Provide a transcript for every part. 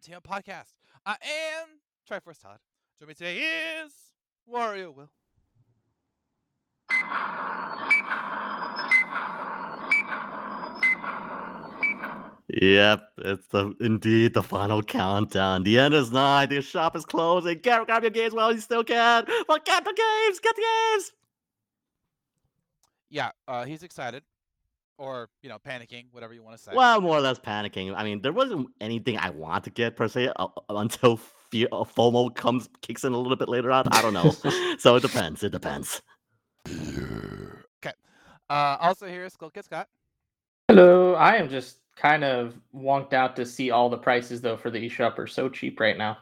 to episode of the Nintendo Entertainment Podcast. I am Triforce Todd. Joining me today is Wario Will. Yep, it's the indeed the final countdown. The end is nigh. The shop is closing. Get grab your games while you still can. But get the games. Get the games. Yeah, uh, he's excited, or you know, panicking, whatever you want to say. Well, more or less panicking. I mean, there wasn't anything I want to get per se uh, until fear, uh, FOMO comes kicks in a little bit later on. I don't know. so it depends. It depends. Okay. Uh, also here is Skull Kid Scott. Hello, I am just kind of wonked out to see all the prices though for the eShop are so cheap right now.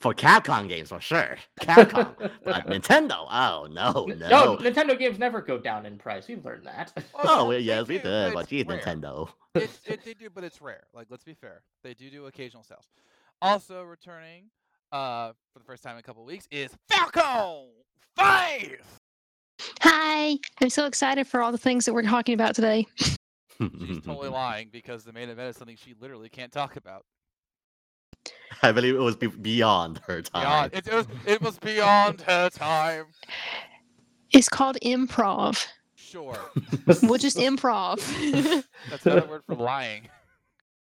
For Capcom games, for sure. Capcom, but Nintendo, oh no, N- no. Nintendo games never go down in price. We've learned that. Oh, well, they yes, we do, did. but But it's geez, rare. Nintendo. it, it, they do, but it's rare. Like, let's be fair. They do do occasional sales. Also returning uh, for the first time in a couple weeks is Falcon Faith. Hi, I'm so excited for all the things that we're talking about today. She's totally lying because the main event is something she literally can't talk about. I believe it was be- beyond her time. Beyond, it, it was it was beyond her time. It's called improv. Sure, We'll just improv. that's another word for lying.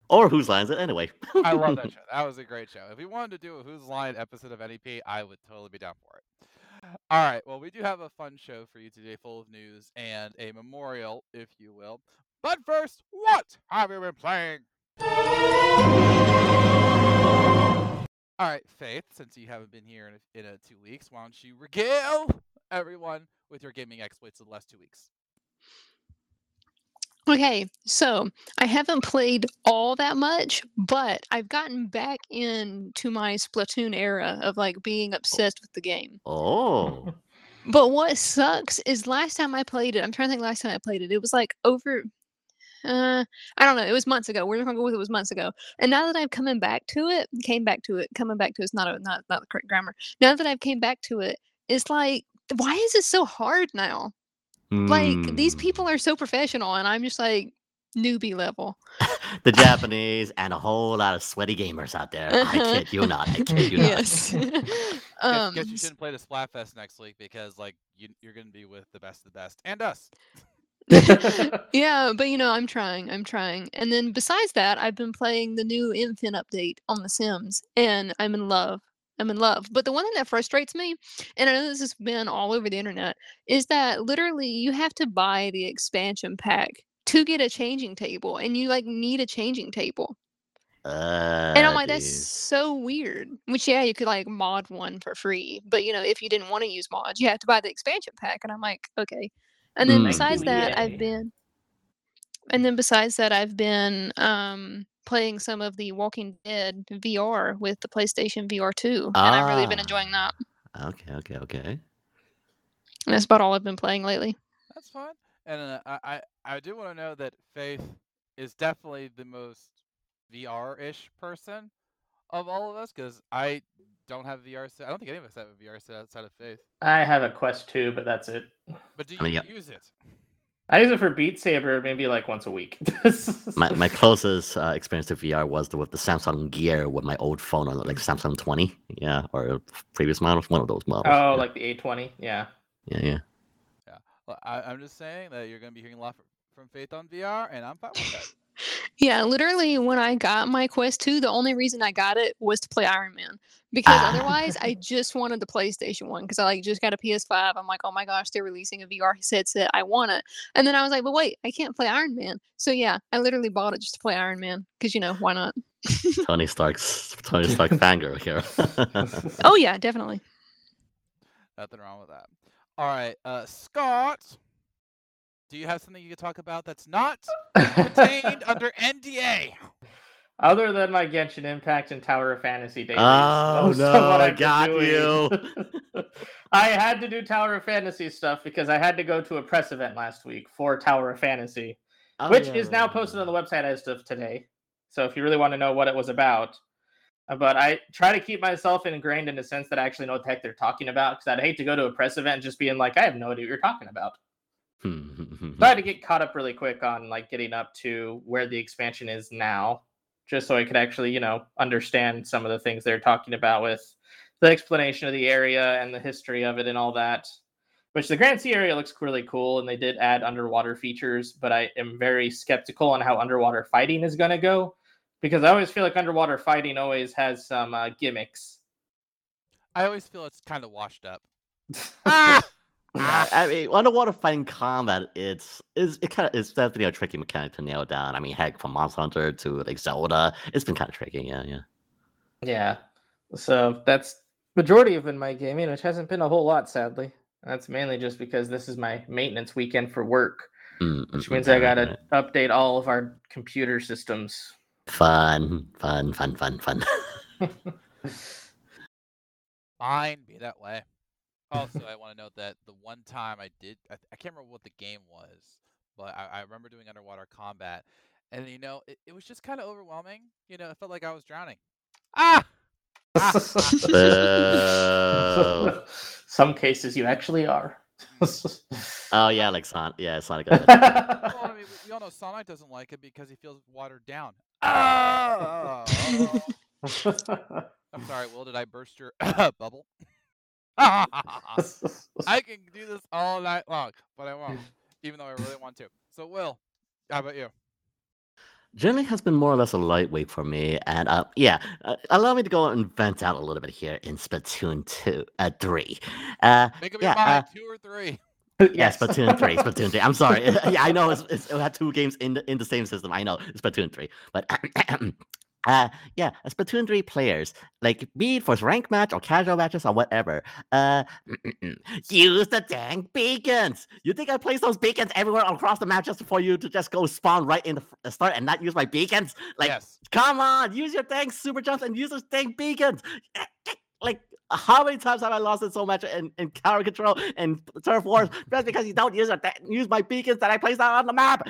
Or whose lines it anyway. I love that show. That was a great show. If we wanted to do a Whose Line episode of NEP, I would totally be down for it. All right. Well, we do have a fun show for you today, full of news and a memorial, if you will. But first, what have you been playing? All right, Faith. Since you haven't been here in a, in a two weeks, why don't you regale everyone with your gaming exploits of the last two weeks? okay, so I haven't played all that much, but I've gotten back into my Splatoon era of like being oh. obsessed with the game. Oh. But what sucks is last time I played it, I'm trying to think last time I played it, it was like over uh I don't know, it was months ago. We're gonna go with it was months ago. And now that I've coming back to it, came back to it, coming back to it's not a not not the correct grammar. Now that I've came back to it, it's like why is it so hard now? Like these Hmm. people are so professional and I'm just like newbie level. The Japanese and a whole lot of sweaty gamers out there. I Uh-huh. kid you not. I kid you not. yes. Guess, um guess you s- shouldn't play the Splatfest next week because, like, you, you're going to be with the best of the best and us. yeah, but you know, I'm trying. I'm trying. And then besides that, I've been playing the new Infant update on The Sims, and I'm in love. I'm in love. But the one thing that frustrates me, and I know this has been all over the internet, is that literally you have to buy the expansion pack to get a changing table, and you like need a changing table. Uh, And I'm like, that's geez. so weird. Which yeah, you could like mod one for free, but you know, if you didn't want to use mods, you have to buy the expansion pack. And I'm like, okay. And then Mm. besides that, EA. I've been, and then besides that, I've been um playing some of the Walking Dead VR with the PlayStation VR 2, and I've really been Ah. enjoying that. Okay, okay, okay. And that's about all I've been playing lately. That's fine. And uh, I, I, I do want to know that Faith is definitely the most VR-ish person of all of us because I don't have a VR set. I don't think any of us have a VR set outside of Faith. I have a Quest 2, but that's it. But do you I mean, yeah. use it? I use it for Beat Saber maybe like once a week. My my closest uh, experience to VR was the, with the Samsung Gear with my old phone on like Samsung 20, yeah, or previous models, one of those models. oh, yeah. like the A20. Yeah. yeah, yeah. Well, I, I'm just saying that you're going to be hearing a lot from, from Faith on VR, and I'm fine with that. Yeah, literally, when I got my Quest 2, the only reason I got it was to play Iron Man. Because Ah. otherwise, I just wanted the PlayStation 1 because I like just got a PS5. I'm like, oh my gosh, they're releasing a VR headset. I want it. And then I was like, but wait, I can't play Iron Man. So yeah, I literally bought it just to play Iron Man because, you know, why not? Tony Stark's Tony Stark fangirl here. Oh, yeah, definitely. Nothing wrong with that. All right, uh, Scott, do you have something you could talk about that's not contained under NDA? Other than my Genshin Impact and Tower of Fantasy dailies, Oh, no, I I've got doing- I had to do Tower of Fantasy stuff because I had to go to a press event last week for Tower of Fantasy, Oh, which yeah, is now posted on the website as of today. So if you really want to know what it was about, uh, but I try to keep myself ingrained in the sense that I actually know what the heck they're talking about because I'd hate to go to a press event just being like, I have no idea what you're talking about. Right. So I had to get caught up really quick on like getting up to where the expansion is now. just so I could actually, you know, understand some of the things they're talking about with the explanation of the area and the history of it and all that. Which the Grand Sea area looks really cool, and they did add underwater features, but I am very skeptical on how underwater fighting is going to go because I always feel like underwater fighting always has some uh, gimmicks. I always feel it's kind of washed up. ah! I I mean, underwater fighting combat, it's is it kind of it's definitely a tricky mechanic to nail down. I mean, heck, from Monster Hunter to like Zelda, it's been kind of tricky. Yeah, yeah. Yeah. So that's majority of been my gaming, which hasn't been a whole lot, sadly. That's mainly just because this is my maintenance weekend for work, Mm, which mm, means I gotta right. update all of our computer systems. fun, fun, fun, fun, fun. Fine, be that way. Also, I want to note that the one time I did, I, I can't remember what the game was, but I, I remember doing underwater combat, and you know, it, it was just kind of overwhelming. You know, it felt like I was drowning. Ah! Boo. Some cases you actually are. oh yeah, like Sonic. Yeah, Sonic. Well, I mean, we, we all know Sonic doesn't like it because he feels watered down. Ah! I'm sorry, Will. Did I burst your bubble? I can do this all night long, but I won't, even though I really want to. So, Will, how about you? Generally has been more or less a lightweight for me, and uh, yeah, uh, allow me to go and vent out a little bit here in Splatoon two, uh, three. Uh, Make up Yeah, your mind, uh, two or three. Yes, Splatoon 3, Splatoon 3. I'm sorry. yeah, I know it's, it's, it had two games in the, in the same system. I know, Splatoon 3. But uh, yeah, Splatoon 3 players, like be it for rank match or casual matches or whatever, uh, use the dang beacons. You think I place those beacons everywhere across the map just for you to just go spawn right in the start and not use my beacons? Like, yes. come on, use your dang super jumps and use those dang beacons. Like, how many times have I lost it so much in, in tower control and turf wars just because you don't use it, use my beacons that I placed out on the map?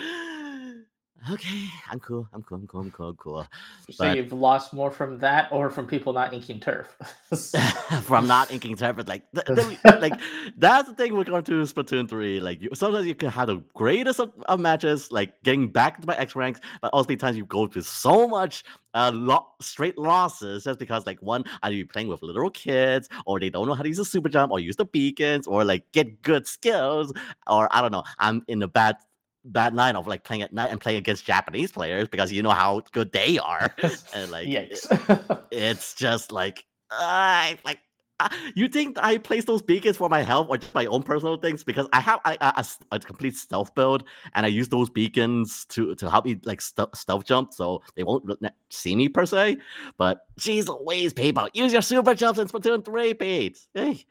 Okay, I'm cool. I'm cool. I'm cool. I'm cool. I'm cool. so you've lost more from that or from people not inking turf. From not inking turf, but like, th- th- like that's the thing we're going to Splatoon three. Like, you, sometimes you can have the greatest of, of matches, like getting back to my X ranks, but also times you go through so much uh lo- straight losses just because like one either you're playing with literal kids or they don't know how to use a super jump or use the beacons or like get good skills or I don't know I'm in a bad bad line of like playing at night and playing against Japanese players because you know how good they are and like it- Yikes. it's just like I like uh, you think I place those beacons for my health or just my own personal things because I have I, a, a s- a complete stealth build and I use those beacons to to help me like stealth stealth jump so they won't look- see me per se. But geez Louise, people, use your super jumps in Splatoon three, Pete. Hey.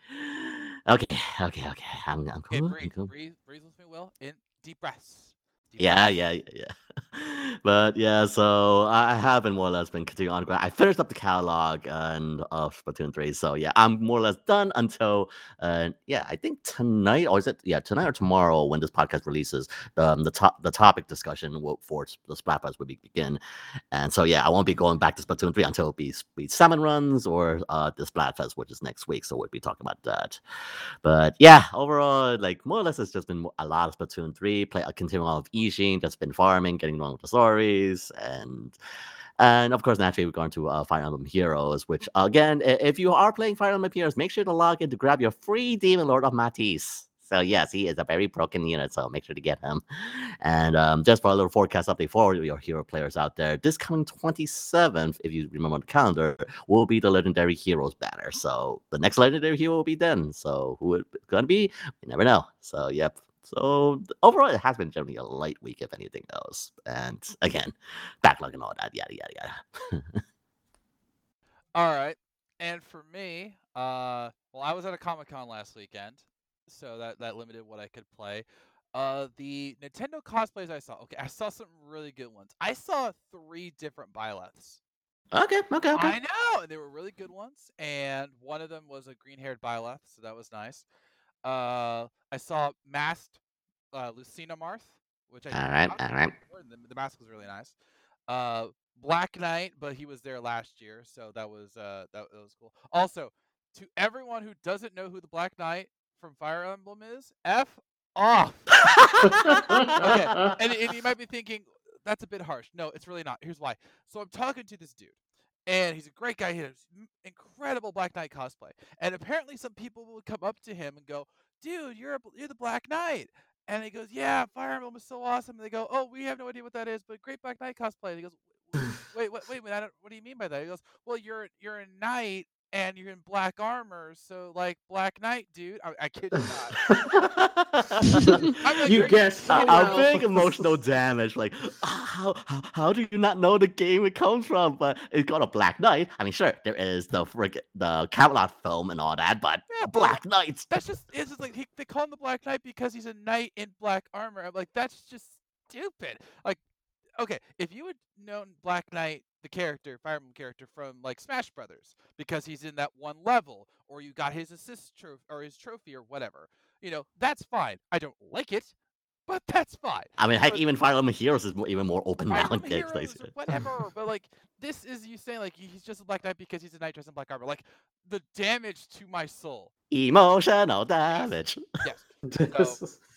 Okay, okay, okay. I'm, I'm Okay, cool. I'm breathe, cool. breathe, breathe with me, Will. In deep breaths. Deep Yeah, breaths. yeah, yeah, yeah. But yeah, so I have been more or less been continuing on. I finished up the catalog and of Splatoon 3. So yeah, I'm more or less done until uh yeah, I think tonight or is it yeah, tonight or tomorrow when this podcast releases, um the top the topic discussion will, for the Splatfest will be, begin. And so yeah, I won't be going back to Splatoon 3 until it be, be salmon runs or uh the Splatfest, which is next week. So we'll be talking about that. But yeah, overall, like more or less, it's just been a lot of Splatoon 3, play a continuing on of Ishin, just been farming, getting along with the stories, and and of course, naturally, we're going to uh, Fire Emblem Heroes, which again, if you are playing Fire Emblem Heroes, make sure to log in to grab your free Demon Lord of Matisse. So yes, he is a very broken unit, so make sure to get him. And um, just for a little forecast update for your hero players out there, this coming 27th, if you remember the calendar, will be the Legendary Heroes banner. So the next Legendary Hero will be then. So who it's gonna be, we never know. So yep. So overall, it has been generally a light week, if anything else. And again, backlog and all that, yada yada yada. All right. And for me, uh, well, I was at a Comic Con last weekend, so that that limited what I could play. Uh, the Nintendo cosplays I saw. Okay, I saw some really good ones. I saw three different Byleths. okay, okay, okay. I know, and they were really good ones. And one of them was a green-haired Byleth, so that was nice. Uh, I saw masked uh, Lucina Marth, which I all right, all right. The, the mask was really nice. Uh, Black Knight, but he was there last year, so that was uh that, that was cool. Also, to everyone who doesn't know who the Black Knight from Fire Emblem is, f off. Okay, and, and you might be thinking that's a bit harsh. No, it's really not. Here's why. So I'm talking to this dude, and he's a great guy. He has incredible Black Knight cosplay, and apparently some people would come up to him and go, "Dude, you're a, you're the Black Knight." And he goes, "Yeah, Fire Emblem is so awesome." And they go, "Oh, we have no idea what that is, but great Black Knight cosplay." And he goes, "W- "Wait, wait, wait, wait I don't, what do you mean by that?" He goes, "Well, you're you're a knight and you're in black armor, so like Black Knight, dude." I, I kid you not. Like, You "Are guessed kidding how I'm big emotional damage. Like, ah, how, how how do you not know the game it comes from? But it's got a Black Knight. I mean, sure, there is the frick the Camelot film and all that, but Yeah, Black Knight. That's just it's just like he, they call him the Black Knight because he's a knight in black armor. I'm like, that's just stupid. Like, okay, if you had known Black Knight, the character, Fire Emblem character from like Smash Brothers, because he's in that one level, or you got his assist trophy or his trophy or whatever, you know, that's fine. I don't like it, but that's fine. I mean, heck, But- even Fire Emblem Heroes is even more open Fire Emblem nowadays. like, Heroes or whatever, but like this is you saying like he's just a Black Knight because he's a knight dressed in black armor. Like the damage to my soul. Emotional damage. Yes.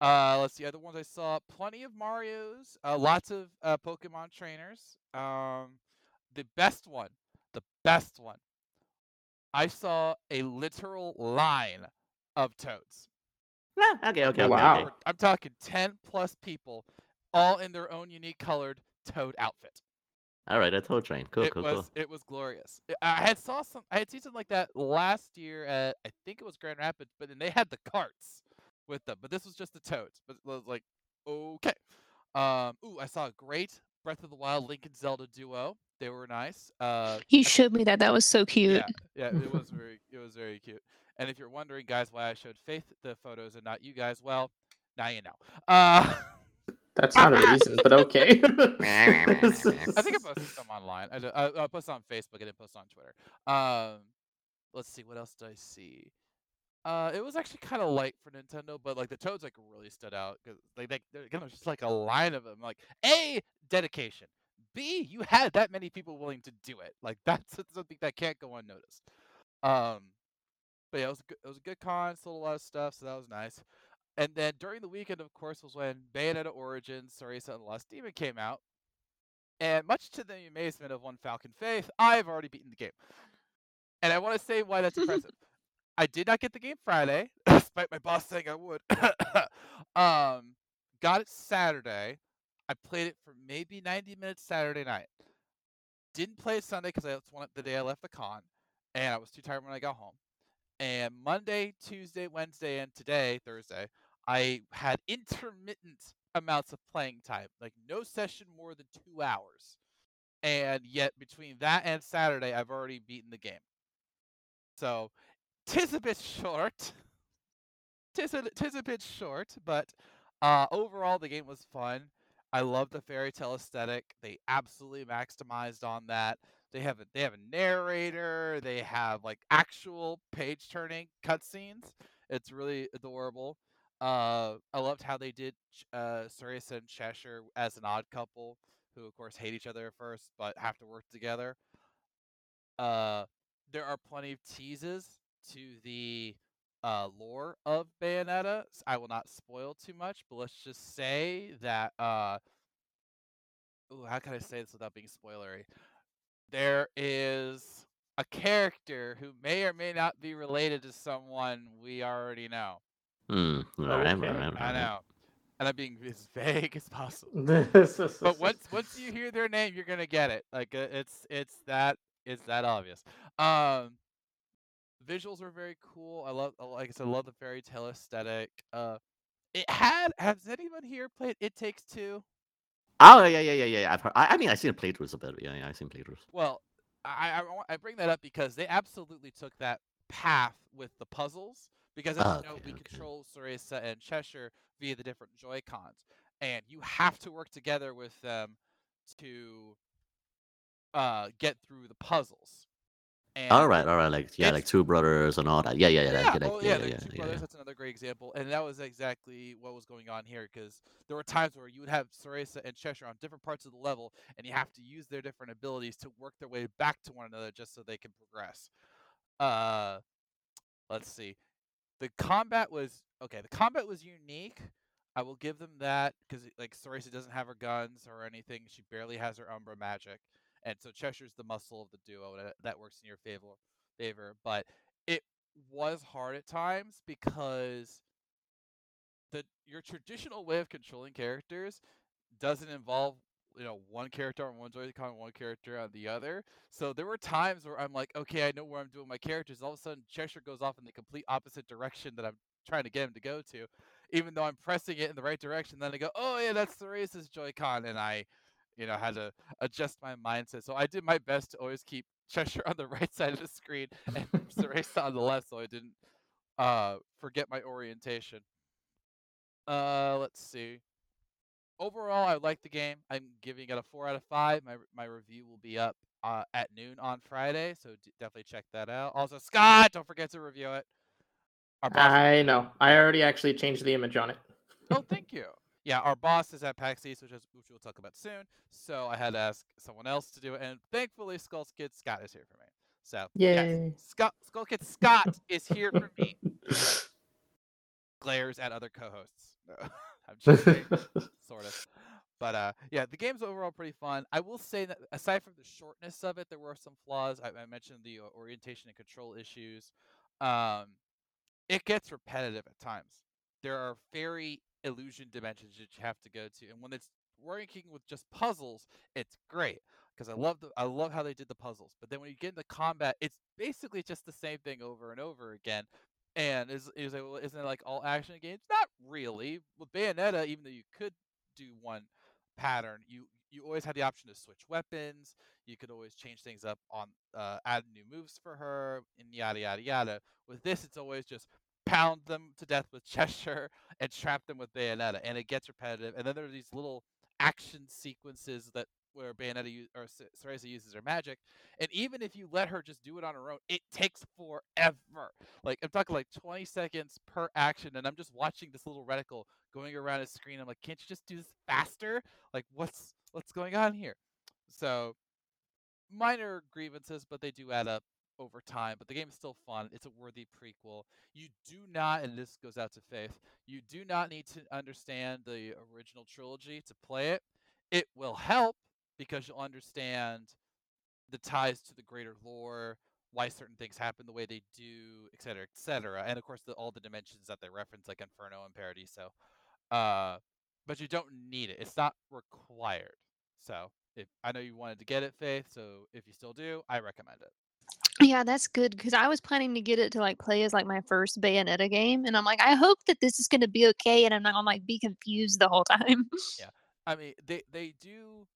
Uh, let's see other ones I saw. Plenty of Mario's. Uh, lots of uh, Pokemon trainers. Um, the best one, the best one. I saw a literal line of toads. Yeah, okay, okay, okay. Wow. okay. I'm talking ten plus people, all in their own unique colored toad outfit. All right, a tow train. Cool, it cool, was cool. it was glorious. I I had saw some I had seen something like that last year at I think it was Grand Rapids, but then they had the carts with them. But this was just the toads. But like okay. Um ooh, I saw a great Breath of the Wild Link and Zelda duo. They were nice. Uh You showed me that. That was so cute. yeah, yeah, it was very it was very cute. And if you're wondering guys why I showed Faith the photos and not you guys, well, now you know. Uh That's not a reason, but okay. I think I posted some online. I I posted on Facebook. I didn't post on Twitter. Um, let's see. What else did I see? Uh, it was actually kind of light for Nintendo, but like the Toads like really stood out because they're kind of just like a line of them. Like a dedication. B you had that many people willing to do it. Like that's something that can't go unnoticed. Um, but yeah, it was a good, it was a good con. Sold a lot of stuff, so that was nice. And then during the weekend, of course, was when Bayonetta Origins, Cereza and the Lost Demon came out. And much to the amazement of one Falcon Faith, I've already beaten the game. And I want to say why that's impressive. I did not get the game Friday, despite my boss saying I would. um, got it Saturday. I played it for maybe 90 minutes Saturday night. Didn't play it Sunday because that's one the day I left the con, and I was too tired when I got home. And Monday, Tuesday, Wednesday, and today, Thursday, I had intermittent amounts of playing time, like no session more than two hours. And yet, between that and Saturday, I've already beaten the game. So, tis a bit short. Tis a, tis a bit short, but uh, overall, the game was fun. I love the fairy tale aesthetic. They absolutely maximized on that. They have a they have a narrator. They have like actual page turning cutscenes. It's really adorable. Uh, I loved how they did uh, Cereza and Cheshire as an odd couple, who of course hate each other at first, but have to work together. Uh, there are plenty of teases to the uh, lore of Bayonetta. I will not spoil too much, but let's just say that. Uh, ooh, how can I say this without being spoilery? There is a character who may or may not be related to someone we already know. All right, Okay. right, all I know. And I'm being as vague as possible. but But once once you hear their name, you're gonna get it. Like uh, it's it's that it's that obvious. Um, visuals are very cool. I love uh, like I said, I love the fairy tale aesthetic. Uh, it had has anyone here played It Takes Two? Oh yeah, yeah, yeah, yeah. I've heard, I, I mean, I've seen playthroughs a bit. Yeah, yeah, I've seen playthroughs. Well, I, I I bring that up because they absolutely took that path with the puzzles. Because as you know, okay, we okay. control Cereza and Cheshire via the different Joy Cons, and you have to work together with them to uh, get through the puzzles. And All right, all right. Like yeah, like two brothers and all that. Yeah, yeah, yeah. Yeah, get it. oh, yeah, yeah, yeah, Two yeah, Brothers, yeah. that's another great example. And that was exactly what was going on here because there were times where you would have Cereza and Cheshire on different parts of the level, and you have to use their different abilities to work their way back to one another just so they can progress. Uh, let's see. The combat was okay. The combat was unique. I will give them that because like Cereza doesn't have her guns or anything. She barely has her Umbra magic, and so Cheshire's the muscle of the duo, and uh, that works in your favor. Favor, but it was hard at times because the your traditional way of controlling characters doesn't involve you know one character on one Joy-Con and one character on the other. So there were times where I'm like, okay, I know where I'm doing my characters. All of a sudden, Cheshire goes off in the complete opposite direction that I'm trying to get him to go to, even though I'm pressing it in the right direction. Then I go, oh yeah, that's Cereza's Joy-Con, and I, you know, had to adjust my mindset. So I did my best to always keep Cheshire on the right side of the screen and Cereza on the left, so I didn't uh, forget my orientation. Uh, let's see overall, I like the game. I'm giving it a four out of five. My my review will be up uh, at noon on Friday, so d- definitely check that out. Also, Scott, don't forget to review it. I know. I already actually changed the image on it. oh, thank you. Yeah, our boss is at PAX East, which, is, which we'll talk about soon. So I had to ask someone else to do it, and thankfully, Skull Kid Scott is here for me. So yeah, yes, Scott, Skull Kid Scott is here for me. Glares at other co-hosts. No, I'm just kidding. sort of. But uh, yeah, the game's overall pretty fun. I will say that aside from the shortness of it, there were some flaws. I, I mentioned the uh, orientation and control issues. Um, it gets repetitive at times. There are very illusion dimensions that you have to go to, and when it's working with just puzzles, it's great because I love the I love how they did the puzzles. But then when you get into combat, it's basically just the same thing over and over again. And is is it, isn't it like all action games? Not really. With Bayonetta, even though you could do one pattern, you you always had the option to switch weapons. You could always change things up on uh, add new moves for her and yada yada yada. With this, it's always just pound them to death with Cheshire and trap them with Bayonetta, and it gets repetitive. And then there are these little action sequences that where Bayonetta or Cereza uses her magic, and even if you let her just do it on her own, it takes forever. Like I'm talking like 20 seconds per action, and I'm just watching this little reticle going around his screen. I'm like, can't you just do this faster? Like what's what's going on here? So minor grievances, but they do add up over time. But the game is still fun. It's a worthy prequel. You do not, and this goes out to Faith, you do not need to understand the original trilogy to play it. It will help because you'll understand the ties to the greater lore, why certain things happen the way they do, et cetera, et cetera. And of course, the, all the dimensions that they reference, like Inferno and Paradiso. Uh, but you don't need it. It's not required. So if I know you wanted to get it, Faith. So if you still do, I recommend it. Yeah, that's good because I was planning to get it to like play as like my first Bayonetta game, and I'm like, I hope that this is going to be okay, and I'm not gonna like be confused the whole time. Yeah, I mean they they do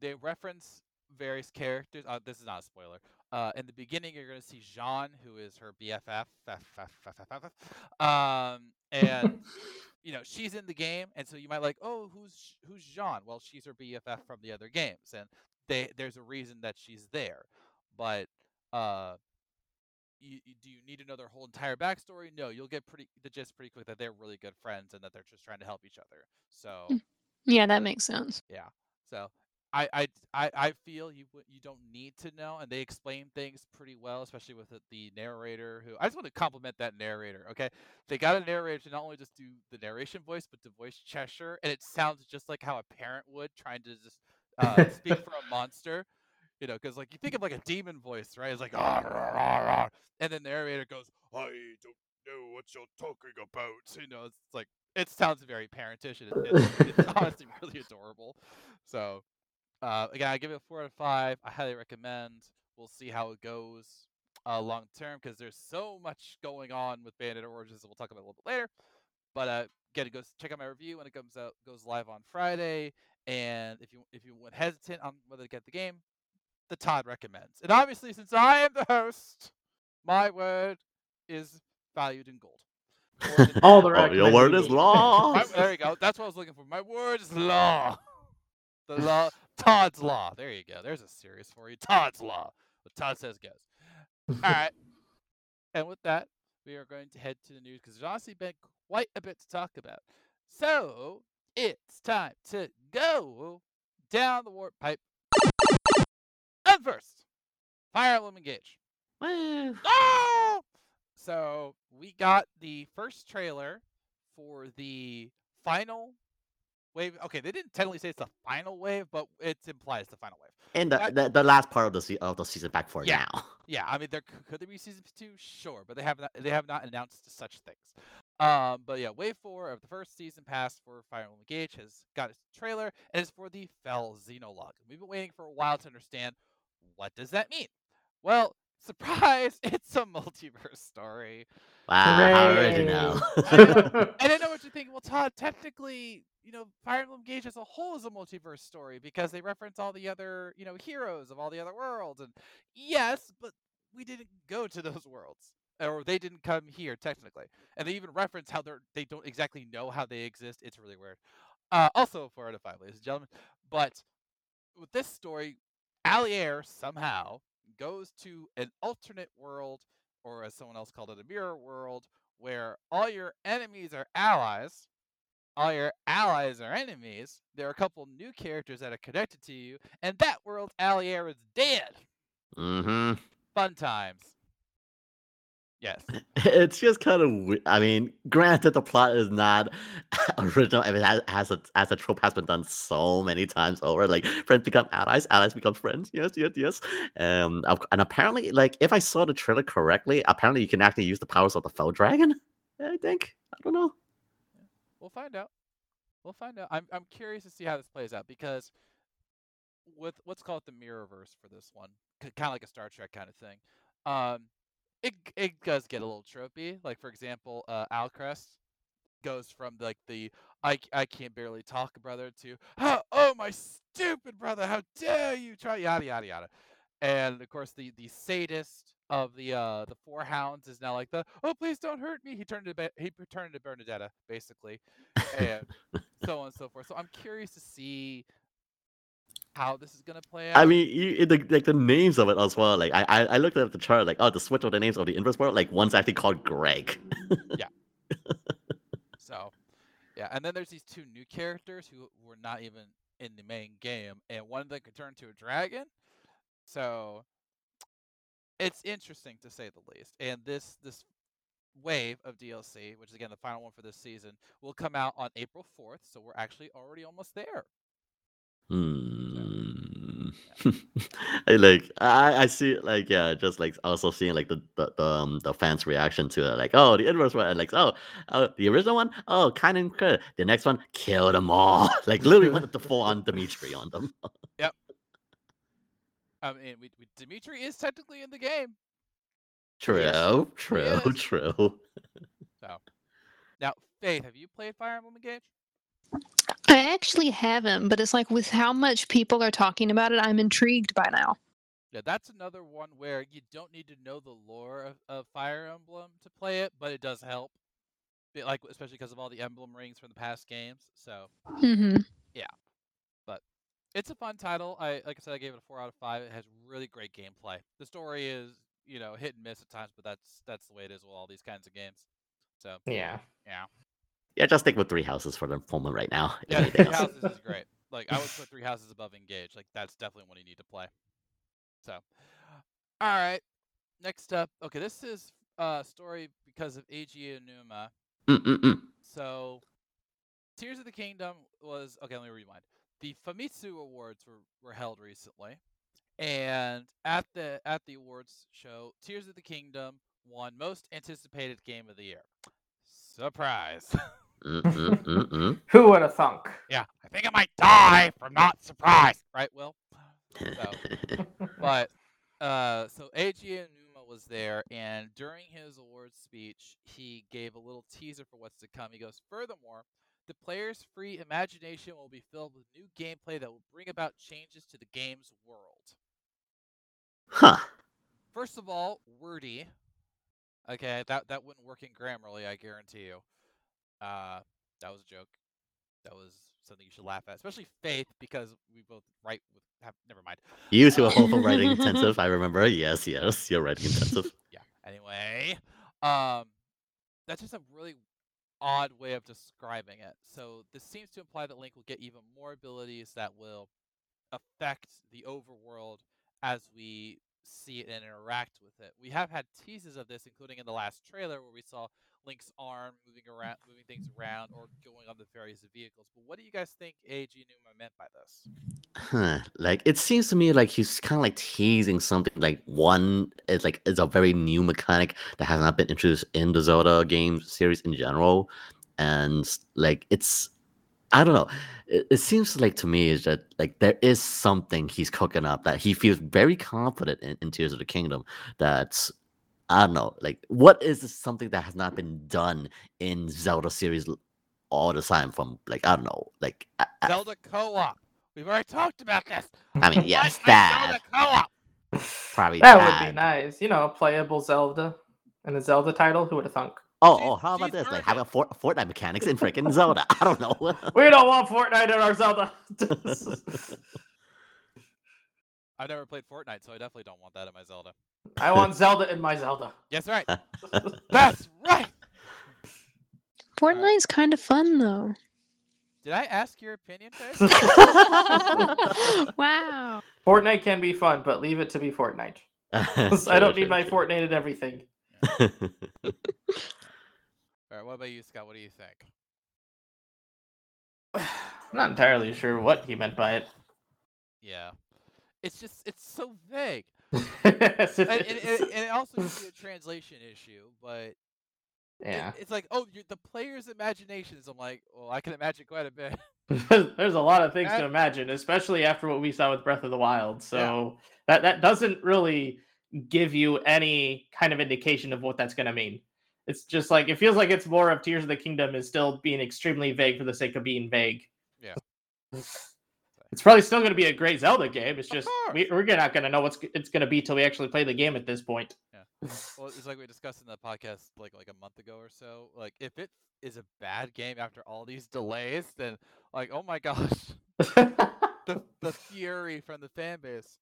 they reference various characters. Uh, this is not a spoiler. Uh, in the beginning, you're going to see Jeanne, who is her BFF, um, and you know she's in the game, and so you might like, oh, who's who's Jeanne? Well, she's her BFF from the other games, and they there's a reason that she's there. But uh, you, you, do you need to know their whole entire backstory? No, you'll get pretty the gist pretty quick that they're really good friends and that they're just trying to help each other. So yeah, that makes sense. Yeah. So I, I, I, I feel you you don't need to know, and they explain things pretty well, especially with the, the narrator. Who I just want to compliment that narrator. Okay, they got a narrator to not only just do the narration voice, but to voice Cheshire, and it sounds just like how a parent would trying to just uh, speak for a monster. You know, because like you think of like a demon voice, right? It's like ah, rah, rah, rah. and then the narrator goes, "I don't know what you're talking about." You know, it's like it sounds very parentish, and it, it's, it's honestly really adorable. So uh, again, I give it a four out of five. I highly recommend. We'll see how it goes uh, long term because there's so much going on with Bayonetta Origins that we'll talk about a little bit later. But uh, again, go check out my review when it comes out, goes live on Friday. And if you if you went hesitant on whether to get the game, the Todd recommends. And obviously, since I am the host, my word is valued in gold. All the oh, your word is law. My, there you go. That's what I was looking for. My word is law. The law. Todd's Law. There you go. There's a series for you. Todd's Law. What Todd says goes. All right. And with that, we are going to head to the news because there's honestly been quite a bit to talk about. So it's time to go down the warp pipe. And first, Fire Emblem Engage. Woo. Oh! So we got the first trailer for the final wave. Okay, they didn't technically say it's the final wave, but it implies the final wave. In the, That- the the last part of the se- of the season back for Yeah. now. Yeah, I mean, there could there be season two? Sure, but they have not. They have not announced such things. Um, but yeah, wave four of the first season pass for Fire Emblem Engage has got its trailer, and it's for the Fell Xenologue. We've been waiting for a while to understand what does that mean. Well, surprise! It's a multiverse story. Wow, how Hooray. original. And I know what you're thinking. Well, Todd, technically, you know, Fire Emblem Engage as a whole is a multiverse story because they reference all the other, you know, heroes of all the other worlds. And yes, but we didn't go to those worlds, or they didn't come here technically. And they even reference how they're they don't exactly know how they exist. It's really weird. Uh, also four out of five, ladies and gentlemen. But with this story, Alear somehow goes to an alternate world, or as someone else called it, a mirror world, where all your enemies are allies, all your allies are enemies. There are a couple new characters that are connected to you, and that world's Alear is dead. Mm-hmm. Fun times. Yes. It's just kind of. we- I mean, granted, the plot is not original. I mean, as, as a as a trope has been done so many times over. Like friends become allies, allies become friends. Yes, yes, yes. Um, and apparently, like if I saw the trailer correctly, apparently you can actually use the powers of the fell dragon. I think. I don't know. We'll find out. We'll find out. I'm I'm curious to see how this plays out because with what's called the Mirrorverse for this one, kind of like a Star Trek kind of thing. Um, it it does get a little tropey. Like for example, uh, Alcryst goes from like the I, I can't barely talk brother to "Ah, oh my stupid brother how dare you try yada yada yada and of course the the sadist of the uh the four hounds is now like the oh please don't hurt me he turned to he turned to Bernadetta basically and so on and so forth so I'm curious to see how this is gonna play out I mean, you, the, like the names of it as well. Like I, I, I looked at the chart. Like, oh, the switch of the names of the inverse world. Like one's actually called Greg. Yeah. so, yeah, and then there's these two new characters who were not even in the main game, and one of them could turn to a dragon. So, it's interesting to say the least. And this this wave of DLC, which is again the final one for this season, will come out on April 4th. So we're actually already almost there. Hmm. I like I, I see like yeah, just like also seeing like the the the, um, the fans' reaction to it, like oh the inverse one, and like oh, oh the original one, oh kind of good. The next one, kill them all. like literally went to full on Dimitri on them. Yep. I mean, we, we, Dimitri is technically in the game. True, true, true. So, now Faith, have you played Fire Emblem Engage? I actually haven't, but it's like with how much people are talking about it, I'm intrigued by now. Yeah, that's another one where you don't need to know the lore of, of Fire Emblem to play it, but it does help. Be- Like especially because of all the emblem rings from the past games. So hmm yeah, but it's a fun title. I like I said, I gave it a four out of five. It has really great gameplay. The story is you know hit and miss at times, but that's that's the way it is with all these kinds of games. So Yeah. yeah, Yeah, just stick with three houses for the moment right now. yeah, Three else. Houses is great. Like I would put Three Houses above Engage. Like that's definitely one you need to play. So, all right. Next up, okay, this is uh story because of Eiji Aonuma. Mm-mm-mm. So, Tears of the Kingdom was okay. Let me rewind. The Famitsu Awards were, were held recently, and at the at the awards show, Tears of the Kingdom won Most Anticipated Game of the Year. Surprise! Who would have thunk? yeah, I think I might die from not surprised. Right, Will? But uh, so Eiji Aonuma was there, and during his awards speech, he gave a little teaser for what's to come. He goes, "Furthermore, the player's free imagination will be filled with new gameplay that will bring about changes to the game's world." huh. First of all, wordy. Okay, that that wouldn't work in Grammarly, I guarantee you. Uh, that was a joke. That was something you should laugh at, especially Faith, because we both write with. Have, never mind. You two are both writing intensive. I remember. Yes, yes, you're writing intensive. yeah. Anyway, um, that's just a really odd way of describing it. So this seems to imply that Link will get even more abilities that will affect the overworld as we see it and interact with it. We have had teases of this, including in the last trailer where we saw Link's arm moving around, moving things around, or going on the various vehicles. But what do you guys think Eiji Aonuma meant by this? Huh. Like it seems to me like he's kind of like teasing something. Like one is like it's a very new mechanic that has not been introduced in the Zelda game series in general, and like it's I don't know. It, it seems like to me is that like there is something he's cooking up that he feels very confident in, in Tears of the Kingdom. That's I don't know. Like what is something that has not been done in Zelda series all the time? From like I don't know. Like I, I- Zelda co-op. We've already talked about this. I mean, yes, Why that Zelda co-op. probably That bad. would be nice. You know, a playable Zelda and a Zelda title. Who would have thunk? Oh, She's- oh, how about this? Like earned having it. a Fort- Fortnite mechanics in freaking Zelda. I don't know. We don't want Fortnite in our Zelda. I've never played Fortnite, so I definitely don't want that in my Zelda. I want Zelda in my Zelda. Yes, right. That's right. Fortnite's kind of fun though. Did I ask your opinion, first? wow. Fortnite can be fun, but leave it to be Fortnite. I don't need my Fortnite in everything. All right. What about you, Scott? What do you think? I'm not entirely sure what he meant by it. Yeah. It's just it's so vague. It and, and, and, it also could be a translation issue, but it- yeah. it's like, oh, you're, the player's imaginations. I'm like, well, I can imagine quite a bit. There's a lot of things to imagine, especially after what we saw with Breath of the Wild. So that that doesn't really give you any kind of indication of what that's going to mean. It's just like it feels like it's more of Tears of the Kingdom is still being extremely vague for the sake of being vague. Yeah. It's probably still going to be a great Zelda game. It's just we, we're not going to know what's it's going to be till we actually play the game at this point. Well, it's like we discussed in the podcast like like a month ago or so. Like, if it is a bad game after all these delays, then like, oh my gosh, the the fury from the fan base.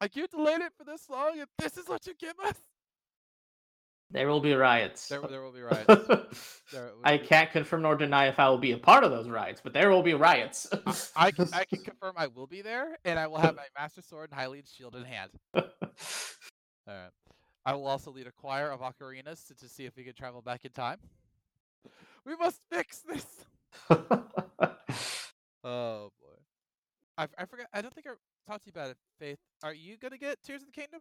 Like, you delayed it for this long, and this is what you give us. There will be riots. There, there will be riots. There I can't confirm nor deny if I will be a part of those riots, but there will be riots. I can, I can confirm I will be there, and I will have my master sword and Hylian shield in hand. All right. I will also lead a choir of ocarinas to, to see if we can travel back in time. We must fix this. Oh boy. I, I forgot. I don't think I talked to you about it, Faith. Are you gonna get Tears of the Kingdom?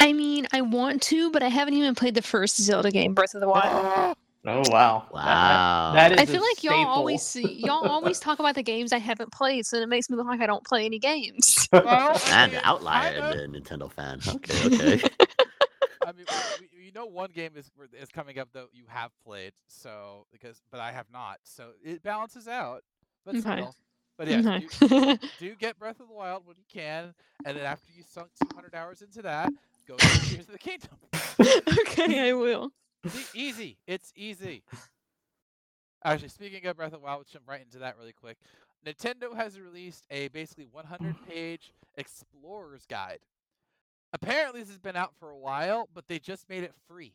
I mean, I want to, but I haven't even played the first Zelda game, Breath of the Wild. Oh wow! That- that- Wow. that is I a feel like y'all always see, y'all always talk about the games I haven't played, so it makes me look like I don't play any games. well, I and mean, outlier kinda. the Nintendo fan. Okay, okay. I mean, we, we- you know, one game is where- is coming up that you have played, so because but I have not, so it balances out. But Okay. still, but yeah, Okay. do, do get Breath of the Wild when you can, and then after you sunk 200 hours into that, go to Tears of the Kingdom. okay, I will. See, easy. It's easy. Actually, speaking of Breath of the Wild, let's jump right into that really quick. Nintendo has released a basically 100-page mm. explorer's guide. Apparently, this has been out for a while, but they just made it free.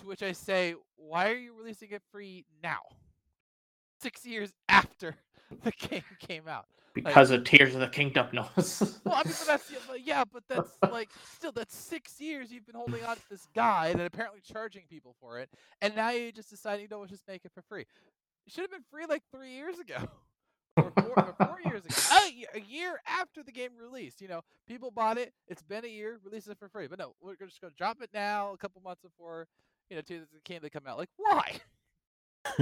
To which I say, why are you releasing it free now? Six years after the game came out. Because of Tears of the Kingdom knows. Well, I mean, but that's yeah, but yeah, but that's like still that's six years you've been holding on to this guy and apparently charging people for it, and now you just decide you know what, just make it for free. It should have been free like three years ago, or four, or four years ago, a, a year after the game released. You know, people bought it. It's been a year, release it for free. But no, we're just gonna drop it now, a couple months before you know Tears of the Kingdom come out. Like, why?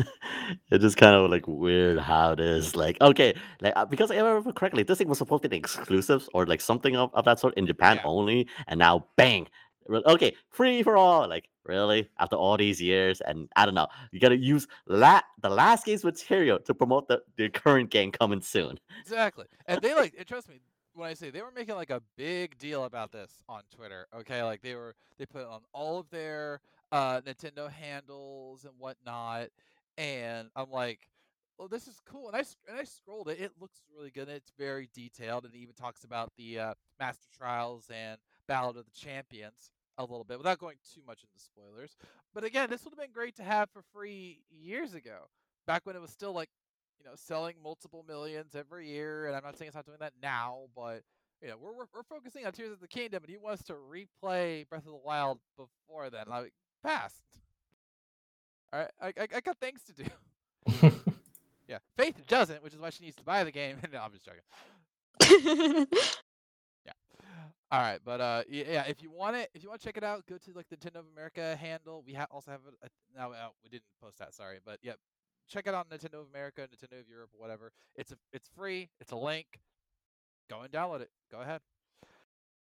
it's just kind of like weird how it is. Like, okay, like uh, because if I remember correctly, this thing was supposed to be exclusives or like something of, of that sort in Japan Yeah. only, and now bang, re- okay, free for all. Like, really? After all these years, and I don't know, you gotta use la- the last game's material to promote the, the current game coming soon. Exactly. And they like and trust me when I say they were making like a big deal about this on Twitter. Okay, like they were they put it on all of their uh Nintendo handles and whatnot. And I'm like, well, this is cool. And I and I scrolled it. It looks really good. It's very detailed. And it even talks about the uh, Master Trials and Ballad of the Champions a little bit without going too much into spoilers. But again, this would have been great to have for free years ago, back when it was still like you know, selling multiple millions every year. And I'm not saying it's not doing that now, but you know, we're, we're we're focusing on Tears of the Kingdom, and he wants to replay Breath of the Wild before. Like, pass. All right, I, I I got things to do. Yeah, Faith doesn't, which is why she needs to buy the game. no, I'm just joking. Yeah. All right, but uh, yeah, if you want it, if you want to check it out, go to like the Nintendo of America handle. We ha- also have it. Uh, no, we didn't post that. Sorry, but yeah, check it out on Nintendo of America, Nintendo of Europe, whatever. It's a, it's free. It's a link. Go and download it. Go ahead.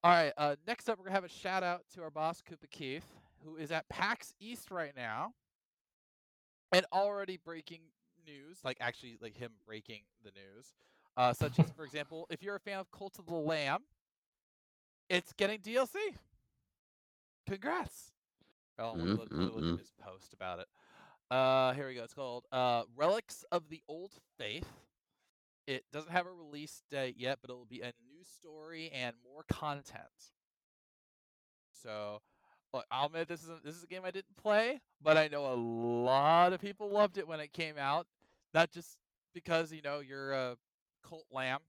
All right. Uh, next up, we're gonna have a shout out to our boss Koopa Keith, who is at PAX East right now, and already breaking news, like actually like him breaking the news, uh, such as for example, if you're a fan of Cult of the Lamb, it's getting DLC. Congrats. Oh, let me Mm, look, look at his post about it. Uh, here we go. It's called uh, Relics of the Old Faith. It doesn't have a release date yet, but it will be a new story and more content. So, look, I'll admit this is a, this is a game I didn't play, but I know a lot of people loved it when it came out. Not just because you know you're a cult lamb,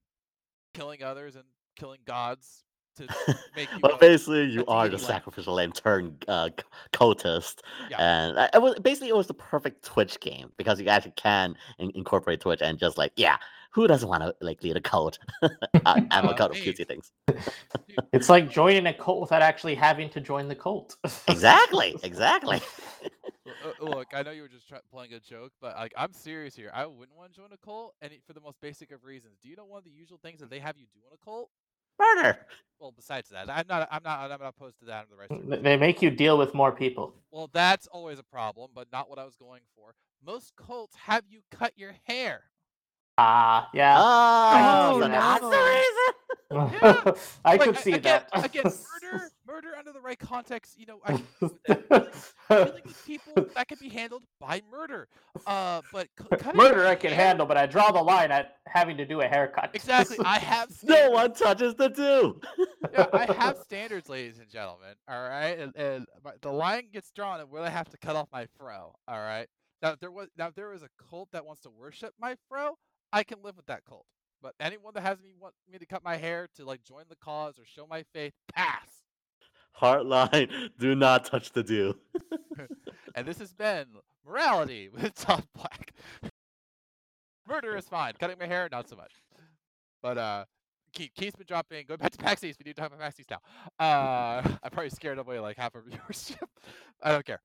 killing others and killing gods to make you. well, basically, you are the lamb. sacrificial lamb turned uh, cultist, Yeah. and it was basically it was the perfect Twitch game because you actually can in- incorporate Twitch and just like yeah, who doesn't want to like lead a cult? I, I'm a cult of me. cutesy things. It's like joining a cult without actually having to join the cult. Exactly, exactly. Uh, Look, I know you were just try- playing a joke, but like I'm serious here. I wouldn't want to join a cult, and for the most basic of reasons. Do you know one of the usual things that they have you do in a cult? Murder. Well, besides that, I'm not, I'm not, I'm not opposed to that in the right. Th- they make you deal with more people. Well, that's always a problem, but not what I was going for. Most cults have you cut your hair. Ah, yeah. Oh, Oh, that's the reason. yeah. I Like, could see again, that. again, murder, murder under the right context. You know, I can deal with. Killing, killing people that can be handled by murder. Uh, but cutting Murder I can hair- handle, but I draw the line at having to do a haircut. Exactly. I have No one touches the two. yeah, I have standards, ladies and gentlemen. All right, and, and my, the line gets drawn at where I have to cut off my fro. All right. Now, there was now if there is a cult that wants to worship my fro, I can live with that cult. But anyone that has me want me to cut my hair to like join the cause or show my faith, pass. Heartline, Do not touch the do. And this has been morality with Todd Black. Murder is fine. Cutting my hair, not so much. But uh, Keith, Keith's been dropping. Going back to East. We need to talk about East now. Uh, I probably scared away like half our viewership. I don't care.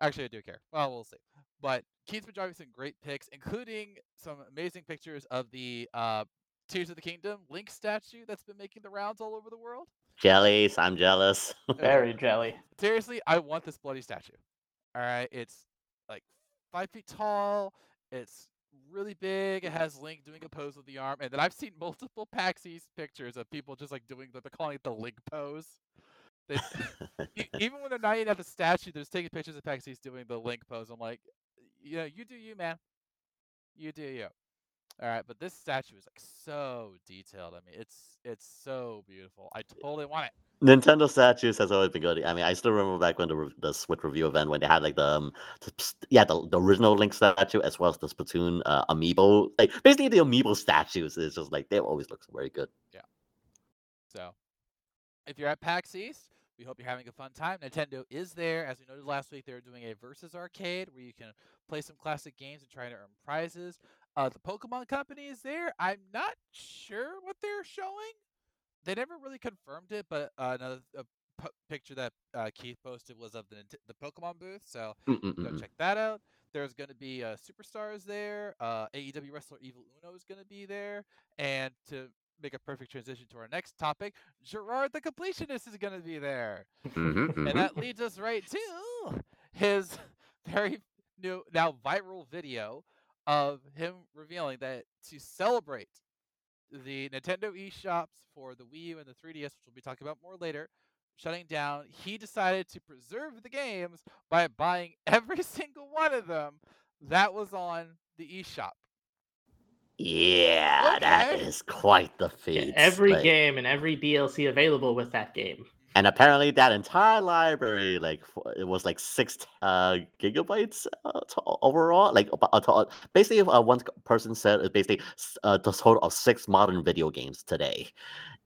Actually, I do care. Well, we'll see. But Keith's been dropping some great pics, including some amazing pictures of the uh, Tears of the Kingdom Link statue that's been making the rounds all over the world. Jellies. I'm jealous. Very jelly. Seriously, I want this bloody statue. All right, it's like five feet tall. It's really big. It has Link doing a pose with the arm, and then I've seen multiple PAX East pictures of people just like doing. They're calling it the Link pose. They, even when they're not even at the statue, they're just taking pictures of PAX East doing the Link pose. I'm like, yeah, you do you, man. You do you. All right, but this statue is like so detailed. I mean, it's it's so beautiful. I totally want it. Nintendo statues has always been good. I mean, I still remember back when the the Switch review event when they had like the um, the yeah the, the original Link statue as well as the Splatoon uh, amiibo. Like basically the amiibo statues is just like they always look very good. Yeah. So, if you're at PAX East, we hope you're having a fun time. Nintendo is there. As we noted last week, they're doing a Versus Arcade where you can play some classic games and try to earn prizes. Uh, the Pokemon Company is there. I'm not sure what they're showing. They never really confirmed it, but uh, another picture that uh, Keith posted was of the the Pokemon booth. So go Mm-mm-mm. check that out. There's going to be uh, superstars there. Uh, AEW wrestler Evil Uno is going to be there, and to make a perfect transition to our next topic, Jirard the Completionist is going to be there, Mhm, mhm. and that leads us right to his very new, now viral video of him revealing that to celebrate the Nintendo eShops for the Wii U and the 3DS, which we'll be talking about more later, shutting down, he decided to preserve the games by buying every single one of them that was on the eShop. Yeah, that Okay. is quite the feat. Every like- game and every DLC available with that game. and apparently that entire library, like it was like six uh, gigabytes uh, to- overall. Like abo- uh, to- basically, uh, one person said it's basically uh, the total of six modern video games today.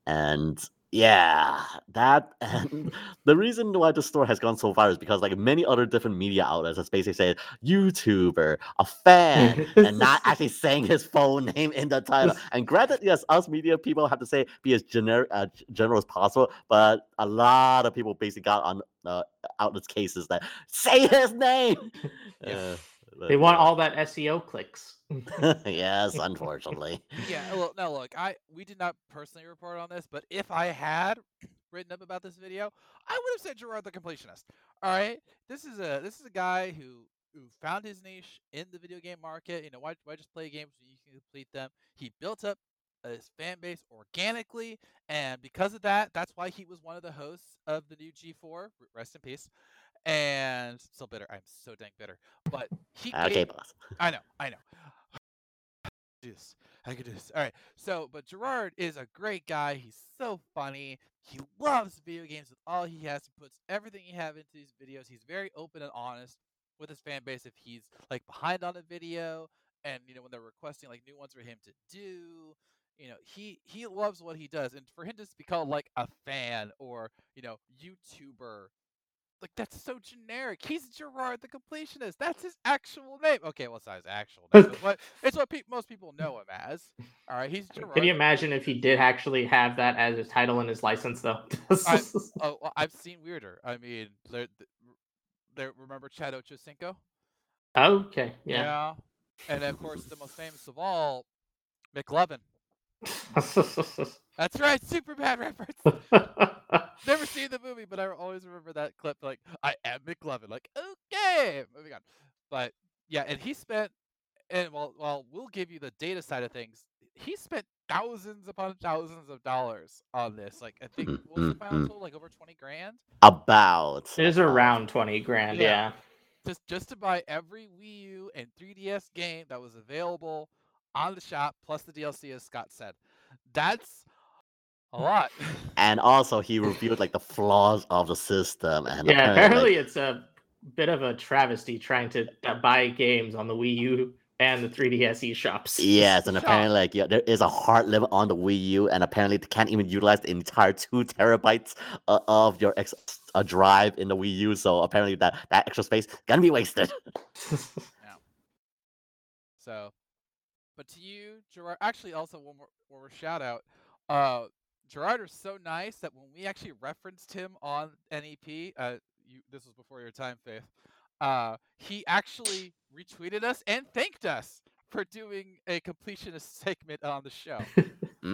and yeah, that and the reason why the store has gone so far is because like many other different media outlets has basically said YouTuber, a fan, and not actually saying his full name in the title. And granted, yes, us media people have to say be as generic, uh, general as possible, but a lot of people basically got on uh, outlets cases that say his name. Yeah. Uh, They want all that SEO clicks. yes, unfortunately. Yeah, look, no, look, I we did not personally report on this, but if I had written up about this video, I would have said Jirard the completionist. All right, this is a this is a guy who who found his niche in the video game market. You know, why why just play games when you can complete them? He built up his fan base organically, and because of that, that's why he was one of the hosts of the new G4. Rest in peace. And still bitter. I'm so dang bitter. But he ah, Okay, gave- boss. I know, I know. do this. I could do this. All right. So, but Jirard is a great guy. He's so funny. He loves video games with all he has. He puts everything he have into these videos. He's very open and honest with his fan base if he's like behind on a video and you know when they're requesting like new ones for him to do. You know, he he loves what he does, and for him to be called like a fan or you know YouTuber like that's so generic. He's Jirard the completionist. That's his actual name. Okay, well, it's not his actual name, but what it's what pe- most people know him as. All right, he's Jirard. Can you imagine if he did actually have that as a title in his license, though? Oh, well, I've seen weirder. I mean, there, there. Remember Chad Ochocinco? okay, yeah. And of course, the most famous of all, McLovin. That's right, super bad reference. Never seen the movie, but I always remember that clip. Like, I am McLovin. Like, okay, moving on. But yeah, and he spent, and well, well, we'll give you the data side of things. He spent thousands upon thousands of dollars on this. Like, I think Mm, what was the final mm. total? Like over twenty grand, About. is about. around 20 grand, Yeah. yeah. just just to buy every Wii U and 3DS game that was available on the shop, plus the DLC, as Scott said. That's a lot. And also, he reviewed like the flaws of the system. And Yeah, apparently, apparently it's a bit of a travesty trying to uh, buy games on the Wii U and the 3DS e shops. Yes, and Shop. apparently, like, yeah, there is a hard limit on the Wii U, and apparently, they can't even utilize the entire two terabytes uh, of your ex- uh, drive in the Wii U. So apparently, that that extra space gonna be wasted. Yeah. So, but to you, Jirard. Actually, also one more, one more shout out. Uh, Jirard is so nice that when we actually referenced him on NEP, uh, you this was before your time, Faith. Uh, he actually retweeted us and thanked us for doing a completionist segment on the show.